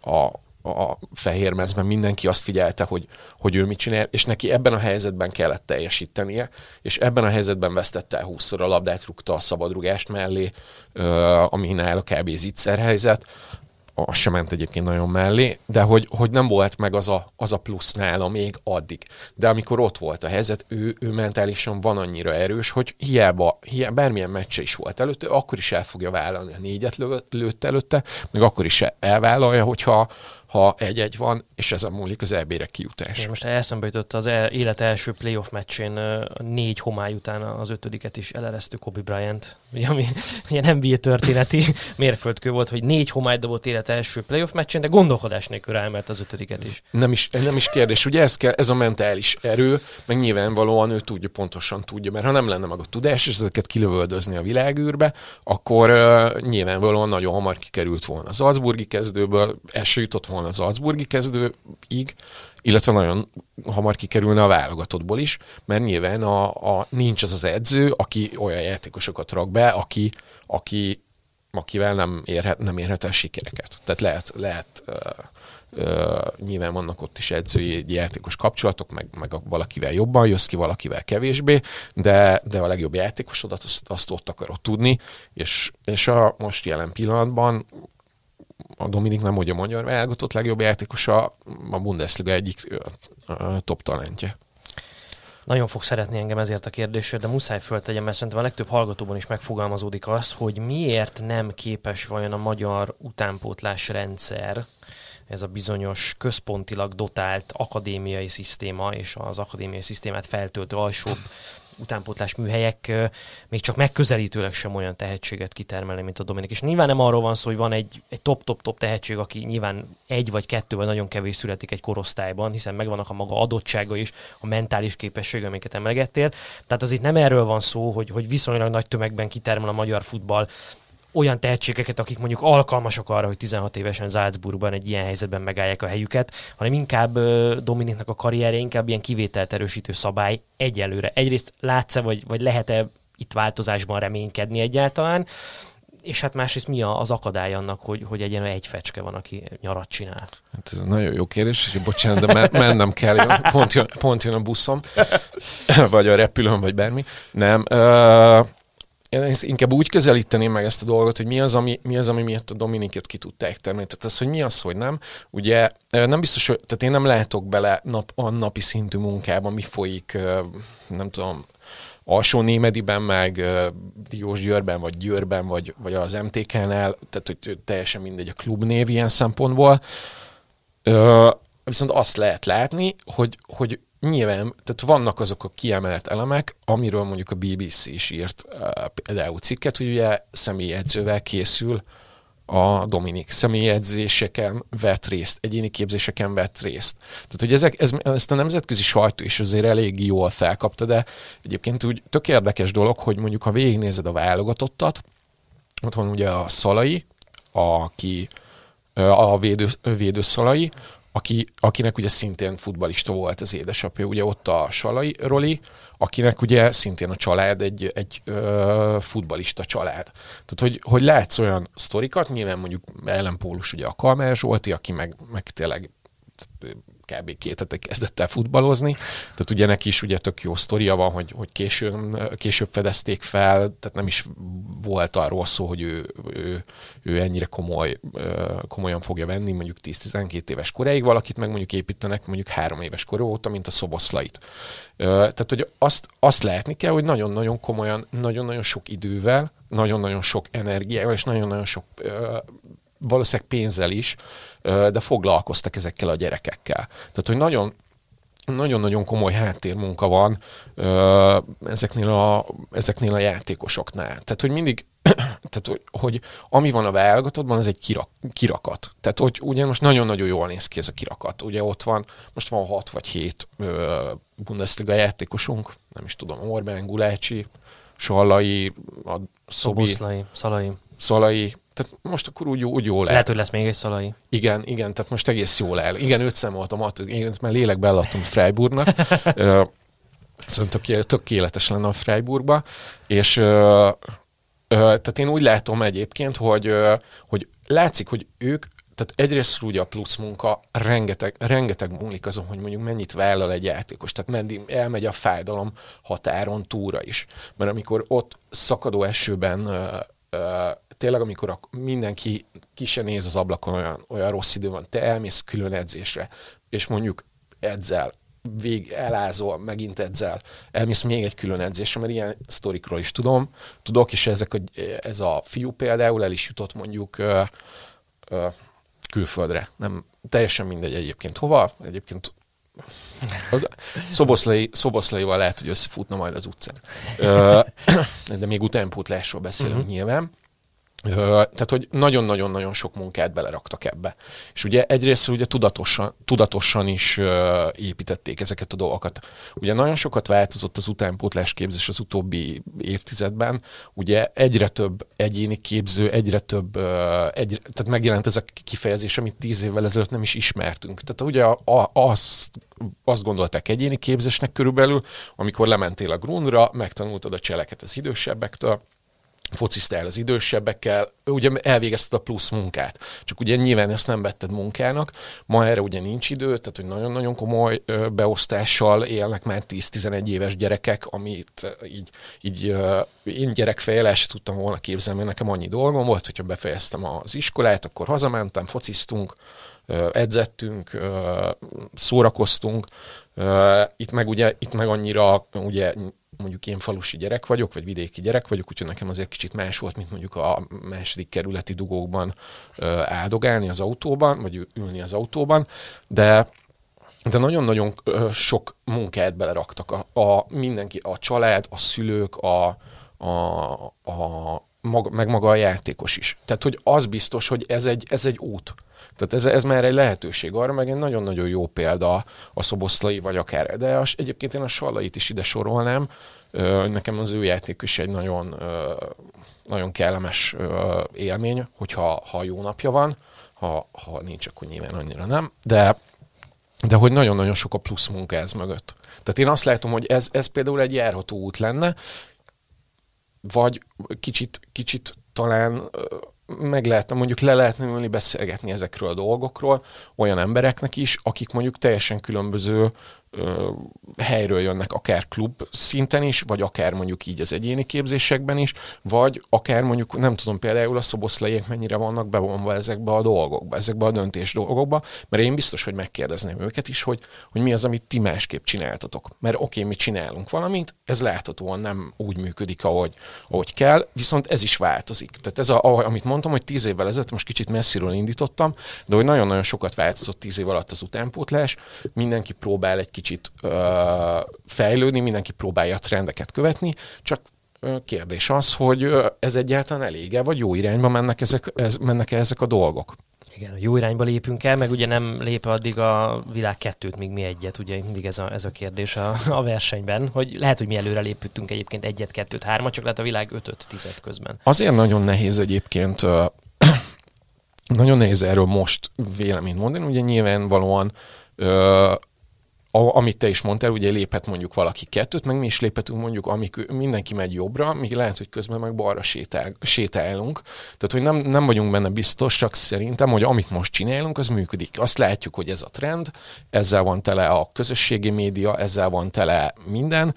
a, a fehér mezben mindenki azt figyelte, hogy, hogy ő mit csinál, és neki ebben a helyzetben kellett teljesítenie, és ebben a helyzetben vesztette el 20-szor a labdát, rúgta a szabadrugást mellé, ami nála kb. zicser helyzet, az sem ment egyébként nagyon mellé, de hogy, hogy nem volt meg az a, az a plusz nála még addig. De amikor ott volt a helyzet, ő, ő mentálisan van annyira erős, hogy hiába, hiába bármilyen meccse is volt előtte, akkor is el fogja vállalni a négyet lőtt előtte, meg akkor is elvállalja, hogyha ha egy-egy van, és ezen múlik az EB-re kijutás. Én most eszembe jutott az el, élet első playoff meccsén négy homály után az ötödiket is eleresztő Kobe Bryant, ami ilyen NBA történeti mérföldkő volt, hogy négy homály dobott élet első playoff meccsén, de gondolkodás nélkül elmert az ötödiket is. Nem is, nem is kérdés, ugye ez, kell, ez a mentális erő, meg nyilvánvalóan ő tudja, pontosan tudja, mert ha nem lenne meg a tudás, és ezeket kilövöldözni a világűrbe, akkor uh, nyilvánvalóan nagyon hamar kikerült volna az Salzburgi kezdőből, első jutott volna volna az Salzburgi kezdőig, illetve nagyon hamar kikerülne a válogatottból is, mert nyilván a, a, nincs az az edző, aki olyan játékosokat rak be, aki, aki akivel nem érhet, nem érhet el sikereket. Tehát lehet, lehet uh, uh, nyilván vannak ott is edzői játékos kapcsolatok, meg, meg a, valakivel jobban jössz ki, valakivel kevésbé, de, de a legjobb játékosodat azt, azt ott akarod tudni, és, és a most jelen pillanatban a Dominik nem, hogy a magyar válogatott legjobb játékosa, a Bundesliga egyik top talentje. Nagyon fog szeretni engem ezért a kérdésért, de muszáj föltegyem, mert szerintem a legtöbb hallgatóban is megfogalmazódik az, hogy miért nem képes vajon a magyar utánpótlás rendszer, ez a bizonyos központilag dotált akadémiai szisztéma és az akadémiai szisztémát feltöltő alsóbb utánpótlás műhelyek még csak megközelítőleg sem olyan tehetséget kitermelni, mint a Dominik. És nyilván nem arról van szó, hogy van egy, top-top-top tehetség, aki nyilván egy vagy kettő vagy nagyon kevés születik egy korosztályban, hiszen megvannak a maga adottsága is, a mentális képessége, amiket emlegettél. Tehát az itt nem erről van szó, hogy, hogy viszonylag nagy tömegben kitermel a magyar futball olyan tehetségeket, akik mondjuk alkalmasak arra, hogy 16 évesen Salzburgban egy ilyen helyzetben megállják a helyüket, hanem inkább Dominiknak a karrierje inkább ilyen kivételt erősítő szabály egyelőre. Egyrészt látsz-e, vagy, vagy lehet-e itt változásban reménykedni egyáltalán, és hát másrészt mi az akadály annak, hogy, hogy egy egy fecske van, aki nyarat csinál? Hát ez nagyon jó kérdés, és bocsánat, de mennem kell, jön, pont, jön, pont jön a buszom, vagy a repülőm, vagy bármi. Nem, uh, én inkább úgy közelíteném meg ezt a dolgot, hogy mi az, ami, mi az, ami miatt a Dominiket ki tudták tenni. Tehát az, hogy mi az, hogy nem. Ugye nem biztos, hogy, tehát én nem látok bele nap, a napi szintű munkában, mi folyik, nem tudom, alsó némediben, meg Diós Győrben, vagy Győrben, vagy, vagy az MTK-nál, tehát hogy teljesen mindegy a klubnév ilyen szempontból. Viszont azt lehet látni, hogy, hogy nyilván, tehát vannak azok a kiemelt elemek, amiről mondjuk a BBC is írt uh, például cikket, hogy ugye személyedzővel készül a Dominik személyedzéseken vett részt, egyéni képzéseken vett részt. Tehát, hogy ezek, ez, ezt a nemzetközi sajtó is azért elég jól felkapta, de egyébként úgy tök érdekes dolog, hogy mondjuk ha végignézed a válogatottat, ott van ugye a Szalai, aki a védő, védőszalai, aki, akinek ugye szintén futbalista volt az édesapja, ugye ott a Salai Roli, akinek ugye szintén a család egy, egy ö, futbalista család. Tehát, hogy, hogy látsz olyan sztorikat, nyilván mondjuk ellenpólus ugye a Kalmár Zsolti, aki meg, meg tényleg kb. két hete kezdett el futballozni, tehát ugye neki is ugye tök jó sztoria van, hogy, hogy később, később fedezték fel, tehát nem is volt arról szó, hogy ő, ő, ő ennyire komoly, komolyan fogja venni, mondjuk 10-12 éves koráig valakit, meg mondjuk építenek mondjuk három éves kor óta, mint a szoboszlait. Tehát, hogy azt, azt látni kell, hogy nagyon-nagyon komolyan, nagyon-nagyon sok idővel, nagyon-nagyon sok energiával, és nagyon-nagyon sok valószínűleg pénzzel is, de foglalkoztak ezekkel a gyerekekkel. Tehát, hogy nagyon nagyon-nagyon komoly háttérmunka van ezeknél a, ezeknél a játékosoknál. Tehát, hogy mindig, tehát, hogy, hogy ami van a válogatottban, az egy kirak, kirakat. Tehát, hogy ugye most nagyon-nagyon jól néz ki ez a kirakat. Ugye ott van, most van hat vagy hét Bundesliga játékosunk, nem is tudom, Orbán, Gulácsi, Sallai, a Szobi, Szoboszlai, Szalai. Szalai, tehát most akkor úgy, úgy jól el. Lehet, hogy lesz még egy szalai. Igen, igen, tehát most egész jól el. Igen, őt számoltam, én már lélekbe eladtam Freiburgnak. Szerintem tök, tökéletes lenne a Freiburgba, és ö, ö, tehát én úgy látom egyébként, hogy, ö, hogy látszik, hogy ők tehát egyrészt ugye a plusz munka rengeteg, rengeteg múlik azon, hogy mondjuk mennyit vállal egy játékos, tehát meddig elmegy a fájdalom határon túra is. Mert amikor ott szakadó esőben ö, ö, tényleg, amikor a, mindenki ki se néz az ablakon, olyan, olyan rossz idő van, te elmész külön edzésre, és mondjuk edzel, vég elázol, megint edzel, elmész még egy külön edzésre, mert ilyen sztorikról is tudom, tudok, és ezek a, ez a fiú például el is jutott mondjuk ö, ö, külföldre. Nem, teljesen mindegy egyébként hova, egyébként Szoboszlai, Szoboszlaival lehet, hogy összefutna majd az utcán. De még utánpótlásról beszélünk uh-huh. nyilván. Tehát, hogy nagyon-nagyon-nagyon sok munkát beleraktak ebbe. És ugye egyrészt ugye tudatosan, tudatosan is építették ezeket a dolgokat. Ugye nagyon sokat változott az utánpótlás képzés az utóbbi évtizedben. Ugye egyre több egyéni képző, egyre több, egyre, tehát megjelent ez a kifejezés, amit tíz évvel ezelőtt nem is ismertünk. Tehát ugye a, a, azt azt gondolták egyéni képzésnek körülbelül, amikor lementél a grundra, megtanultad a cseleket az idősebbektől, focisztál az idősebbekkel, ugye elvégezted a plusz munkát. Csak ugye nyilván ezt nem vetted munkának, ma erre ugye nincs idő, tehát hogy nagyon-nagyon komoly beosztással élnek már 10-11 éves gyerekek, amit így, így én gyerekfejjel el tudtam volna képzelni, mert nekem annyi dolgom volt, hogyha befejeztem az iskolát, akkor hazamentem, fociztunk, edzettünk, szórakoztunk, itt meg ugye, itt meg annyira ugye mondjuk én falusi gyerek vagyok, vagy vidéki gyerek vagyok, úgyhogy nekem azért kicsit más volt, mint mondjuk a második kerületi dugókban áldogálni az autóban, vagy ülni az autóban, de de nagyon-nagyon sok munkát beleraktak a, a mindenki, a család, a szülők, a, a, a maga, meg maga a játékos is. Tehát, hogy az biztos, hogy ez egy, ez egy út. Tehát ez, ez már egy lehetőség arra, meg egy nagyon-nagyon jó példa a szoboszlai, vagy akár. De az, egyébként én a Sallait is ide sorolnám. Nekem az ő játék is egy nagyon, nagyon kellemes élmény, hogyha ha jó napja van, ha, ha nincs, akkor nyilván annyira nem. De, de hogy nagyon-nagyon sok a plusz munka ez mögött. Tehát én azt látom, hogy ez, ez például egy járható út lenne, vagy kicsit, kicsit talán meg lehetne, mondjuk le lehetne ülni, beszélgetni ezekről a dolgokról olyan embereknek is, akik mondjuk teljesen különböző ö, helyről jönnek, akár klub szinten is, vagy akár mondjuk így az egyéni képzésekben is, vagy akár mondjuk, nem tudom, például a szoboszlaiek mennyire vannak bevonva ezekbe a dolgokba, ezekbe a döntés dolgokba, mert én biztos, hogy megkérdezném őket is, hogy, hogy mi az, amit ti másképp csináltatok. Mert oké, okay, mi csinálunk valamit, ez láthatóan nem úgy működik, ahogy, ahogy kell, viszont ez is változik. Tehát ez, a, amit mondtam, hogy tíz évvel ezelőtt, most kicsit messziről indítottam, de hogy nagyon-nagyon sokat változott tíz év alatt az utánpótlás, mindenki próbál egy kicsit ö, fejlődni, mindenki próbálja a trendeket követni, csak kérdés az, hogy ez egyáltalán elége, vagy jó irányba mennek ezek, ez, mennek -e ezek a dolgok. Igen, jó irányba lépünk el, meg ugye nem lép addig a világ kettőt, míg mi egyet, ugye mindig ez a, ez a kérdés a, a versenyben, hogy lehet, hogy mi előre léptünk egyébként egyet, kettőt, hármat, csak lehet a világ ötöt, tizet közben. Azért nagyon nehéz egyébként, nagyon nehéz erről most véleményt mondani, ugye nyilvánvalóan a, amit te is mondtál, ugye léphet mondjuk valaki kettőt, meg mi is léphetünk mondjuk, amik mindenki megy jobbra, míg lehet, hogy közben meg balra sétál, sétálunk. Tehát, hogy nem, nem vagyunk benne biztos, csak szerintem, hogy amit most csinálunk, az működik. Azt látjuk, hogy ez a trend, ezzel van tele a közösségi média, ezzel van tele minden,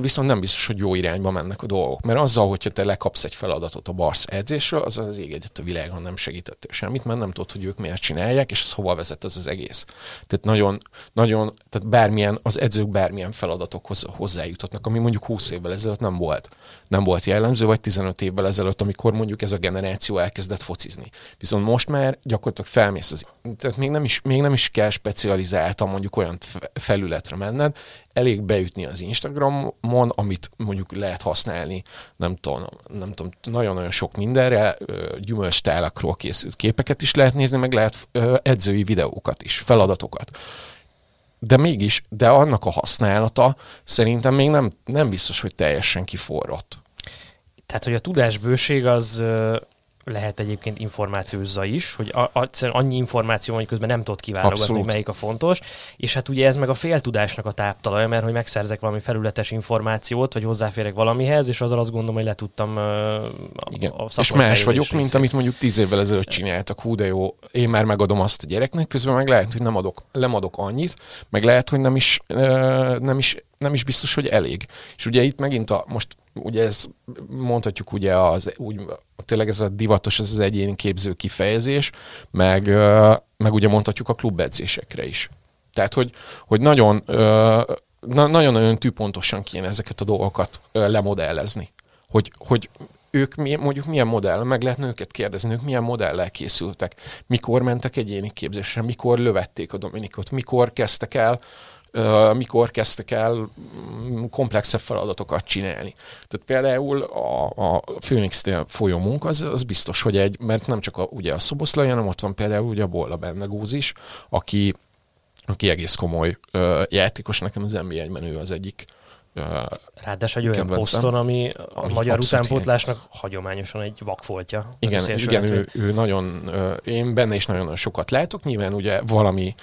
viszont nem biztos, hogy jó irányba mennek a dolgok. Mert azzal, hogyha te lekapsz egy feladatot a Barsz edzésről, az az ég egyet a világon nem segített semmit, mert nem tudod, hogy ők miért csinálják, és ez hova vezet ez az egész. Tehát nagyon, nagyon, tehát bármilyen, az edzők bármilyen feladatokhoz hozzájuthatnak, ami mondjuk 20 évvel ezelőtt nem volt. Nem volt jellemző, vagy 15 évvel ezelőtt, amikor mondjuk ez a generáció elkezdett focizni. Viszont most már gyakorlatilag felmész az, tehát még nem is, még nem is kell specializáltan mondjuk olyan felületre menned, elég beütni az Instagramon, amit mondjuk lehet használni, nem tudom, nem tudom, nagyon-nagyon sok mindenre, gyümölcstálakról készült képeket is lehet nézni, meg lehet edzői videókat is, feladatokat. De mégis, de annak a használata szerintem még nem, nem biztos, hogy teljesen kiforrott. Tehát, hogy a tudásbőség az lehet egyébként információzza is, hogy a, a, annyi információ, hogy közben nem tudod kiválogatni, hogy melyik a fontos, és hát ugye ez meg a féltudásnak a táptalaja, mert hogy megszerzek valami felületes információt, vagy hozzáférek valamihez, és azzal azt gondolom, hogy letudtam a, Igen. a És más vagyok, részét. mint amit mondjuk tíz évvel ezelőtt csináltak, hú de jó, én már megadom azt a gyereknek, közben meg lehet, hogy nem adok, nem adok annyit, meg lehet, hogy nem is, nem is nem is biztos, hogy elég. És ugye itt megint a, most ugye ez mondhatjuk ugye az, úgy, tényleg ez a divatos, ez az egyéni képző kifejezés, meg, meg ugye mondhatjuk a klubedzésekre is. Tehát, hogy, hogy nagyon, nagyon-nagyon tűpontosan kéne ezeket a dolgokat lemodellezni. Hogy, hogy ők milyen, mondjuk milyen modell, meg lehetne őket kérdezni, ők milyen modellel készültek, mikor mentek egyéni képzésre, mikor lövették a Dominikot, mikor kezdtek el mikor kezdtek el mm, komplexebb feladatokat csinálni. Tehát például a, a Phoenix-nél folyó munka, az, az biztos, hogy egy, mert nem csak a, ugye a Szoboszlai, hanem ott van például ugye a Bolla Bennegúz is, aki, aki egész komoly ö, játékos, nekem az NBA-ben ő az egyik Ráadásul egy olyan poszton, ami a ami magyar utánpótlásnak hagyományosan egy vakfoltja. Igen, igen ő, ő nagyon, én benne is nagyon sokat látok, nyilván ugye valami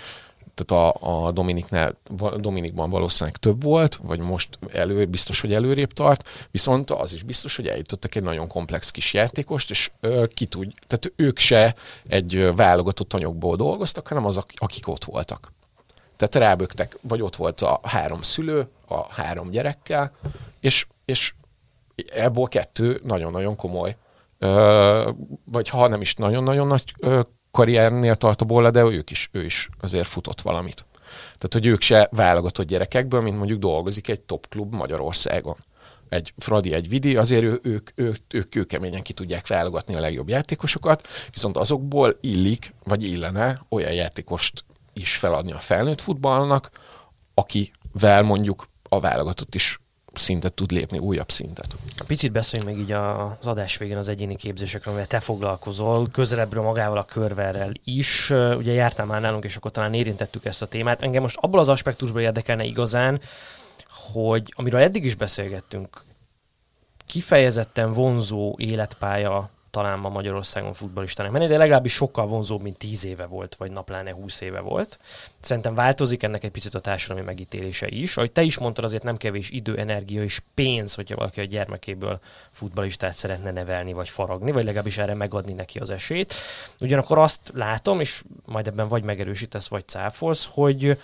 tehát a, a Dominiknál, Dominikban valószínűleg több volt, vagy most elő, biztos, hogy előrébb tart, viszont az is biztos, hogy eljutottak egy nagyon komplex kis játékost, és ö, ki tud, tehát ők se egy válogatott anyagból dolgoztak, hanem az, akik ott voltak. Tehát rábögtek, vagy ott volt a három szülő, a három gyerekkel, és, és ebből kettő nagyon-nagyon komoly, ö, vagy ha nem is nagyon-nagyon nagy ö, karriernél tart a Bolla, de ők is, ő is azért futott valamit. Tehát, hogy ők se válogatott gyerekekből, mint mondjuk dolgozik egy top klub Magyarországon. Egy Fradi, egy Vidi, azért ő, ők, ők, ők, ők keményen ki tudják válogatni a legjobb játékosokat, viszont azokból illik, vagy illene olyan játékost is feladni a felnőtt futballnak, akivel mondjuk a válogatott is szintet tud lépni, újabb szintet. Picit beszéljünk még így az adás végén az egyéni képzésekről, amivel te foglalkozol, közelebbről magával a körverrel is. Ugye jártál már nálunk, és akkor talán érintettük ezt a témát. Engem most abból az aspektusból érdekelne igazán, hogy amiről eddig is beszélgettünk, kifejezetten vonzó életpálya talán ma Magyarországon futballistának menni, de legalábbis sokkal vonzóbb, mint 10 éve volt, vagy napláne 20 éve volt. Szerintem változik ennek egy picit a társadalmi megítélése is. Ahogy te is mondtad, azért nem kevés idő, energia és pénz, hogyha valaki a gyermekéből futballistát szeretne nevelni, vagy faragni, vagy legalábbis erre megadni neki az esélyt. Ugyanakkor azt látom, és majd ebben vagy megerősítesz, vagy cáfolsz, hogy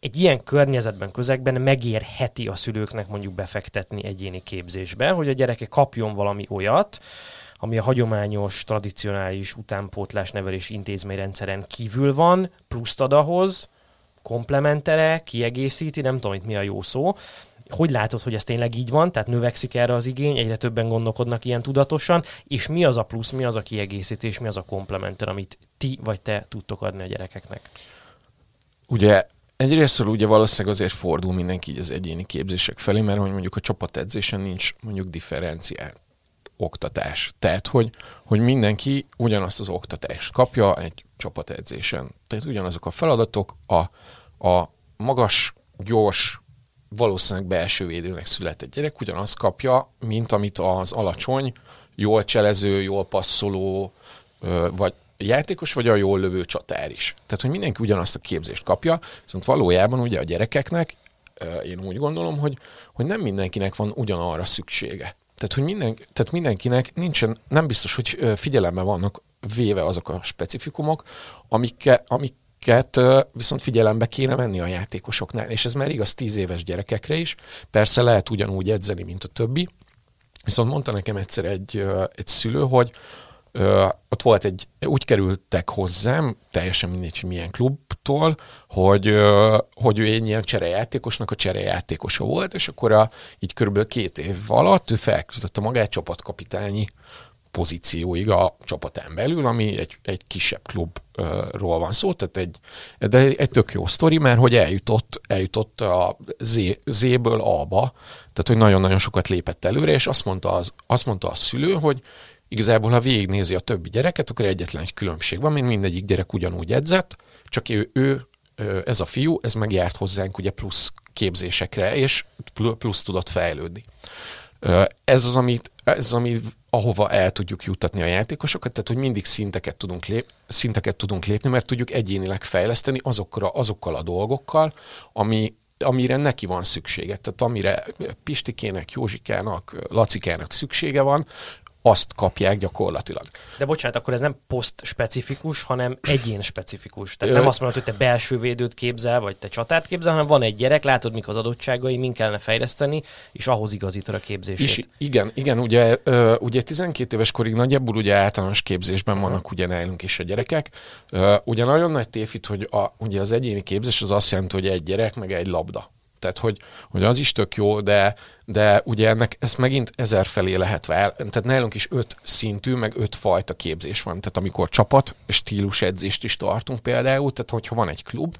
egy ilyen környezetben, közegben megérheti a szülőknek mondjuk befektetni egyéni képzésbe, hogy a gyereke kapjon valami olyat, ami a hagyományos, tradicionális utánpótlás nevelés intézményrendszeren kívül van, pluszt ad ahhoz, komplementere, kiegészíti, nem tudom, itt mi a jó szó. Hogy látod, hogy ez tényleg így van? Tehát növekszik erre az igény, egyre többen gondolkodnak ilyen tudatosan, és mi az a plusz, mi az a kiegészítés, mi az a komplementer, amit ti vagy te tudtok adni a gyerekeknek? Ugye Egyrésztről ugye valószínűleg azért fordul mindenki így az egyéni képzések felé, mert hogy mondjuk a csapatedzésen nincs mondjuk differenciál oktatás. Tehát, hogy, hogy mindenki ugyanazt az oktatást kapja egy csapatedzésen. Tehát ugyanazok a feladatok, a, a magas, gyors, valószínűleg belső védőnek született gyerek ugyanazt kapja, mint amit az alacsony, jól cselező, jól passzoló, vagy játékos, vagy a jól lövő csatár is. Tehát, hogy mindenki ugyanazt a képzést kapja, viszont valójában ugye a gyerekeknek én úgy gondolom, hogy, hogy nem mindenkinek van ugyanarra szüksége. Tehát, hogy minden, tehát mindenkinek nincsen, nem biztos, hogy figyelembe vannak véve azok a specifikumok, amikke, amiket viszont figyelembe kéne venni a játékosoknál. És ez már igaz tíz éves gyerekekre is. Persze lehet ugyanúgy edzeni, mint a többi. Viszont mondta nekem egyszer egy, egy szülő, hogy ö, ott volt egy, úgy kerültek hozzám, teljesen mindegy, hogy milyen klubtól, hogy, ö, hogy ő egy ilyen cserejátékosnak a cserejátékosa volt, és akkor a, így körülbelül két év alatt ő felküzdött a magát csapatkapitányi pozícióig a csapatán belül, ami egy, egy kisebb klubról van szó, tehát egy, de egy, tök jó sztori, mert hogy eljutott, eljutott a Z, Z-ből A-ba, tehát hogy nagyon-nagyon sokat lépett előre, és azt mondta, az, azt mondta a szülő, hogy igazából, ha végignézi a többi gyereket, akkor egyetlen egy különbség van, mint mindegyik gyerek ugyanúgy edzett, csak ő, ő ez a fiú, ez megjárt hozzánk ugye plusz képzésekre, és plusz tudott fejlődni. Ez az, amit, ez az, amit ahova el tudjuk juttatni a játékosokat, tehát hogy mindig szinteket tudunk, lép, szinteket tudunk lépni, mert tudjuk egyénileg fejleszteni azokkal, azokkal a dolgokkal, ami, amire neki van szüksége. Tehát amire Pistikének, Józsikának, Lacikának szüksége van, azt kapják gyakorlatilag. De bocsánat, akkor ez nem poszt specifikus, hanem egyén specifikus. Tehát nem azt mondod, hogy te belső védőt képzel, vagy te csatárt képzel, hanem van egy gyerek, látod, mik az adottságai, min kellene fejleszteni, és ahhoz igazítod a képzését. És igen, igen, ugye, ugye 12 éves korig nagyjából ugye általános képzésben vannak ugye nálunk is a gyerekek. Ugye nagyon nagy tévhit, hogy a, ugye az egyéni képzés az azt jelenti, hogy egy gyerek meg egy labda. Tehát, hogy, hogy az is tök jó, de de ugye ennek ezt megint ezer felé lehet vál. Tehát nálunk is öt szintű, meg öt fajta képzés van. Tehát amikor csapat, stílus edzést is tartunk például, tehát hogyha van egy klub,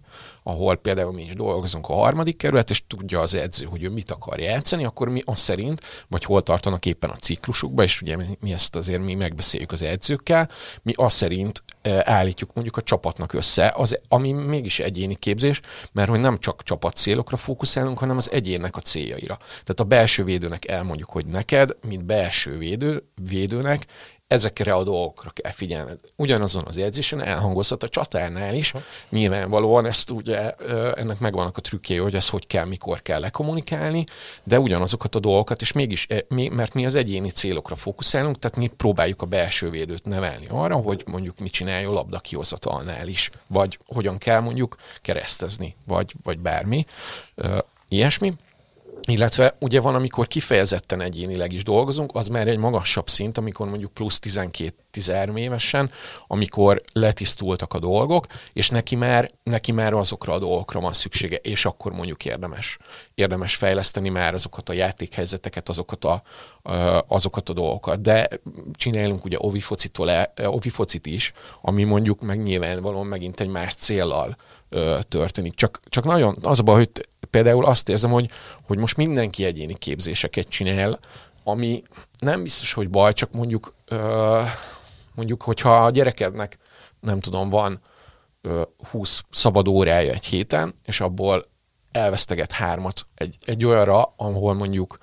ahol például mi is dolgozunk a harmadik kerület, és tudja az edző, hogy ő mit akar játszani, akkor mi azt szerint, vagy hol tartanak éppen a ciklusukban, és ugye mi ezt azért mi megbeszéljük az edzőkkel, mi azt szerint e, állítjuk mondjuk a csapatnak össze, az, ami mégis egyéni képzés, mert hogy nem csak csapat célokra fókuszálunk, hanem az egyénnek a céljaira. Tehát a belső védőnek elmondjuk, hogy neked, mint belső védő, védőnek ezekre a dolgokra kell figyelned. Ugyanazon az edzésen elhangozhat a csatárnál is. Nyilvánvalóan ezt ugye, ennek megvannak a trükkjei, hogy ez hogy kell, mikor kell lekommunikálni, de ugyanazokat a dolgokat, és mégis, mert mi az egyéni célokra fókuszálunk, tehát mi próbáljuk a belső védőt nevelni arra, hogy mondjuk mit csináljon labda kihozatalnál is, vagy hogyan kell mondjuk keresztezni, vagy, vagy bármi. Ilyesmi. Illetve ugye van, amikor kifejezetten egyénileg is dolgozunk, az már egy magasabb szint, amikor mondjuk plusz 12-13 évesen, amikor letisztultak a dolgok, és neki már, neki már azokra a dolgokra van szüksége, és akkor mondjuk érdemes, érdemes fejleszteni már azokat a játékhelyzeteket, azokat a, azokat a dolgokat. De csinálunk ugye ovi focitól, ovi focit is, ami mondjuk meg nyilvánvalóan megint egy más céllal történik. Csak, csak nagyon az a baj, hogy például azt érzem, hogy, hogy most mindenki egyéni képzéseket csinál, ami nem biztos, hogy baj, csak mondjuk, mondjuk, hogyha a gyerekednek, nem tudom, van 20 szabad órája egy héten, és abból elveszteget hármat egy, egy olyanra, ahol mondjuk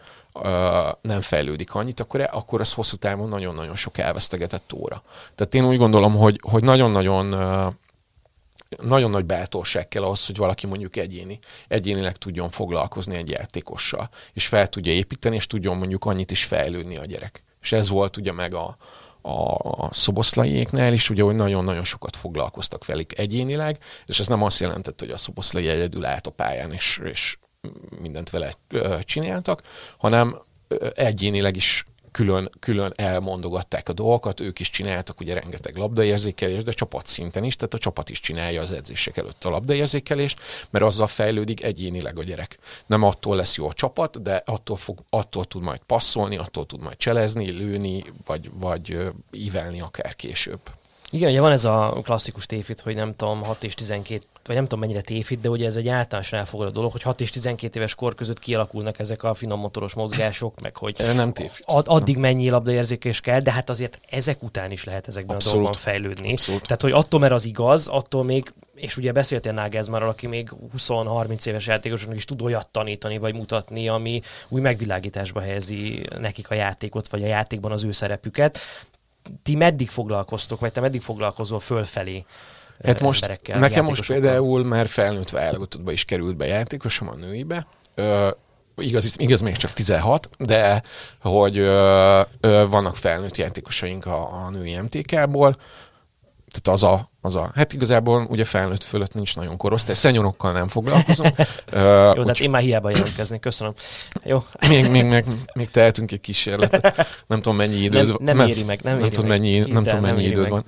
nem fejlődik annyit, akkor, e, akkor az hosszú távon nagyon-nagyon sok elvesztegetett óra. Tehát én úgy gondolom, hogy, hogy nagyon-nagyon nagyon nagy bátorság kell ahhoz, hogy valaki mondjuk egyéni, egyénileg tudjon foglalkozni egy játékossal, és fel tudja építeni, és tudjon mondjuk annyit is fejlődni a gyerek. És ez volt ugye meg a, a szoboszlaiéknál is, ugye, hogy nagyon-nagyon sokat foglalkoztak velük egyénileg, és ez nem azt jelentett, hogy a szoboszlai egyedül állt a pályán, és, és mindent vele csináltak, hanem egyénileg is külön, külön elmondogatták a dolgokat, ők is csináltak ugye rengeteg labdaérzékelést, de csapat szinten is, tehát a csapat is csinálja az edzések előtt a labdaérzékelést, mert azzal fejlődik egyénileg a gyerek. Nem attól lesz jó a csapat, de attól, fog, attól tud majd passzolni, attól tud majd cselezni, lőni, vagy, vagy ívelni akár később. Igen, ugye van ez a klasszikus tévhit, hogy nem tudom, 6 és 12, vagy nem tudom mennyire tévhit, de ugye ez egy általánosan elfogadott dolog, hogy 6 és 12 éves kor között kialakulnak ezek a finom motoros mozgások, meg hogy nem tévhit. Ad, addig mennyi labdaérzékés kell, de hát azért ezek után is lehet ezekben Abszolút. a dolgokban fejlődni. Abszolút. Tehát, hogy attól, mert az igaz, attól még és ugye beszéltél Nagelsmannról, aki még 20-30 éves játékosoknak is tud olyat tanítani, vagy mutatni, ami új megvilágításba helyezi nekik a játékot, vagy a játékban az ő szerepüket ti meddig foglalkoztok, vagy te meddig foglalkozol fölfelé Hát most, nekem most például már felnőtt válogatottba is került be játékosom a nőibe, ö, igaz, igaz még csak 16, de hogy ö, ö, vannak felnőtt játékosaink a, a női MTK-ból, tehát az a, az a, hát igazából ugye felnőtt fölött nincs nagyon korosztály, szenyorokkal nem foglalkozom. Jó, úgy, tehát én már hiába jelentkezni, köszönöm. Jó. Még, még, még, még tehetünk egy kísérletet. Nem tudom, mennyi időd van. Nem, nem éri meg, nem, nem éri tudom, meg. Mennyi, nem tudom, mennyi időd meg. van.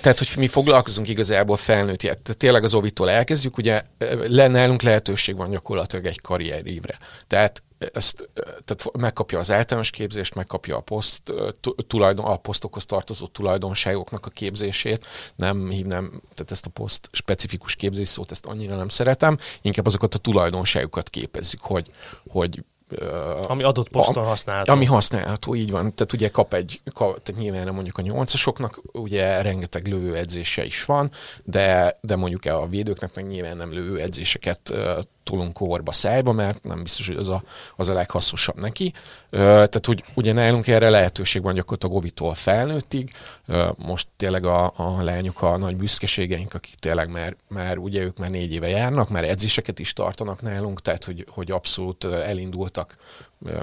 tehát, hogy mi foglalkozunk igazából felnőtt, tehát tényleg az ovitól elkezdjük, ugye nálunk lehetőség van gyakorlatilag egy karrierívre. Tehát ezt tehát megkapja az általános képzést, megkapja a, poszt, tulajdon, a posztokhoz tartozó tulajdonságoknak a képzését. Nem hívnám, tehát ezt a poszt specifikus képzés szót, ezt annyira nem szeretem, inkább azokat a tulajdonságokat képezzük, hogy, hogy ami adott poszton használható. Ami használható, így van. Tehát ugye kap egy, kap, tehát nyilván mondjuk a nyolcasoknak ugye rengeteg lövőedzése is van, de, de mondjuk a védőknek meg nyilván nem lövőedzéseket tolunk korba szájba, mert nem biztos, hogy az a, az a leghasznosabb neki. Tehát hogy ugye nálunk erre lehetőség van gyakorlatilag ovitól felnőttig. Most tényleg a, a lányok a nagy büszkeségeink, akik tényleg már, már ugye ők már négy éve járnak, már edzéseket is tartanak nálunk, tehát hogy, hogy abszolút elindultak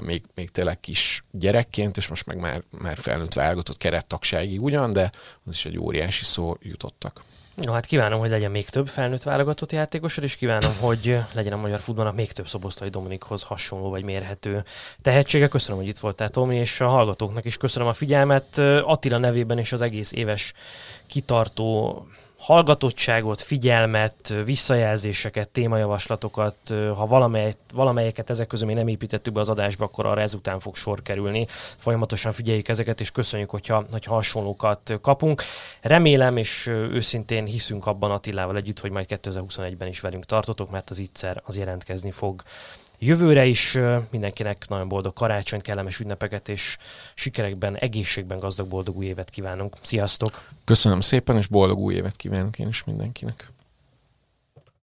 még, még tényleg kis gyerekként, és most meg már, már felnőtt válogatott kerettagságig ugyan, de az is egy óriási szó jutottak. No, hát kívánom, hogy legyen még több felnőtt válogatott játékosod, és kívánom, hogy legyen a magyar futballnak még több Szoboszlai Dominikhoz hasonló vagy mérhető tehetsége. Köszönöm, hogy itt voltál, Tomi, és a hallgatóknak is köszönöm a figyelmet. Attila nevében és az egész éves kitartó hallgatottságot, figyelmet, visszajelzéseket, témajavaslatokat, ha valamely, valamelyeket ezek közül még nem építettük be az adásba, akkor arra ezután fog sor kerülni. Folyamatosan figyeljük ezeket, és köszönjük, hogyha, hogyha hasonlókat kapunk. Remélem, és őszintén hiszünk abban Attilával együtt, hogy majd 2021-ben is velünk tartotok, mert az ígyszer az jelentkezni fog. Jövőre is mindenkinek nagyon boldog karácsony, kellemes ünnepeket, és sikerekben, egészségben gazdag boldog új évet kívánunk. Sziasztok! Köszönöm szépen, és boldog új évet kívánok én is mindenkinek.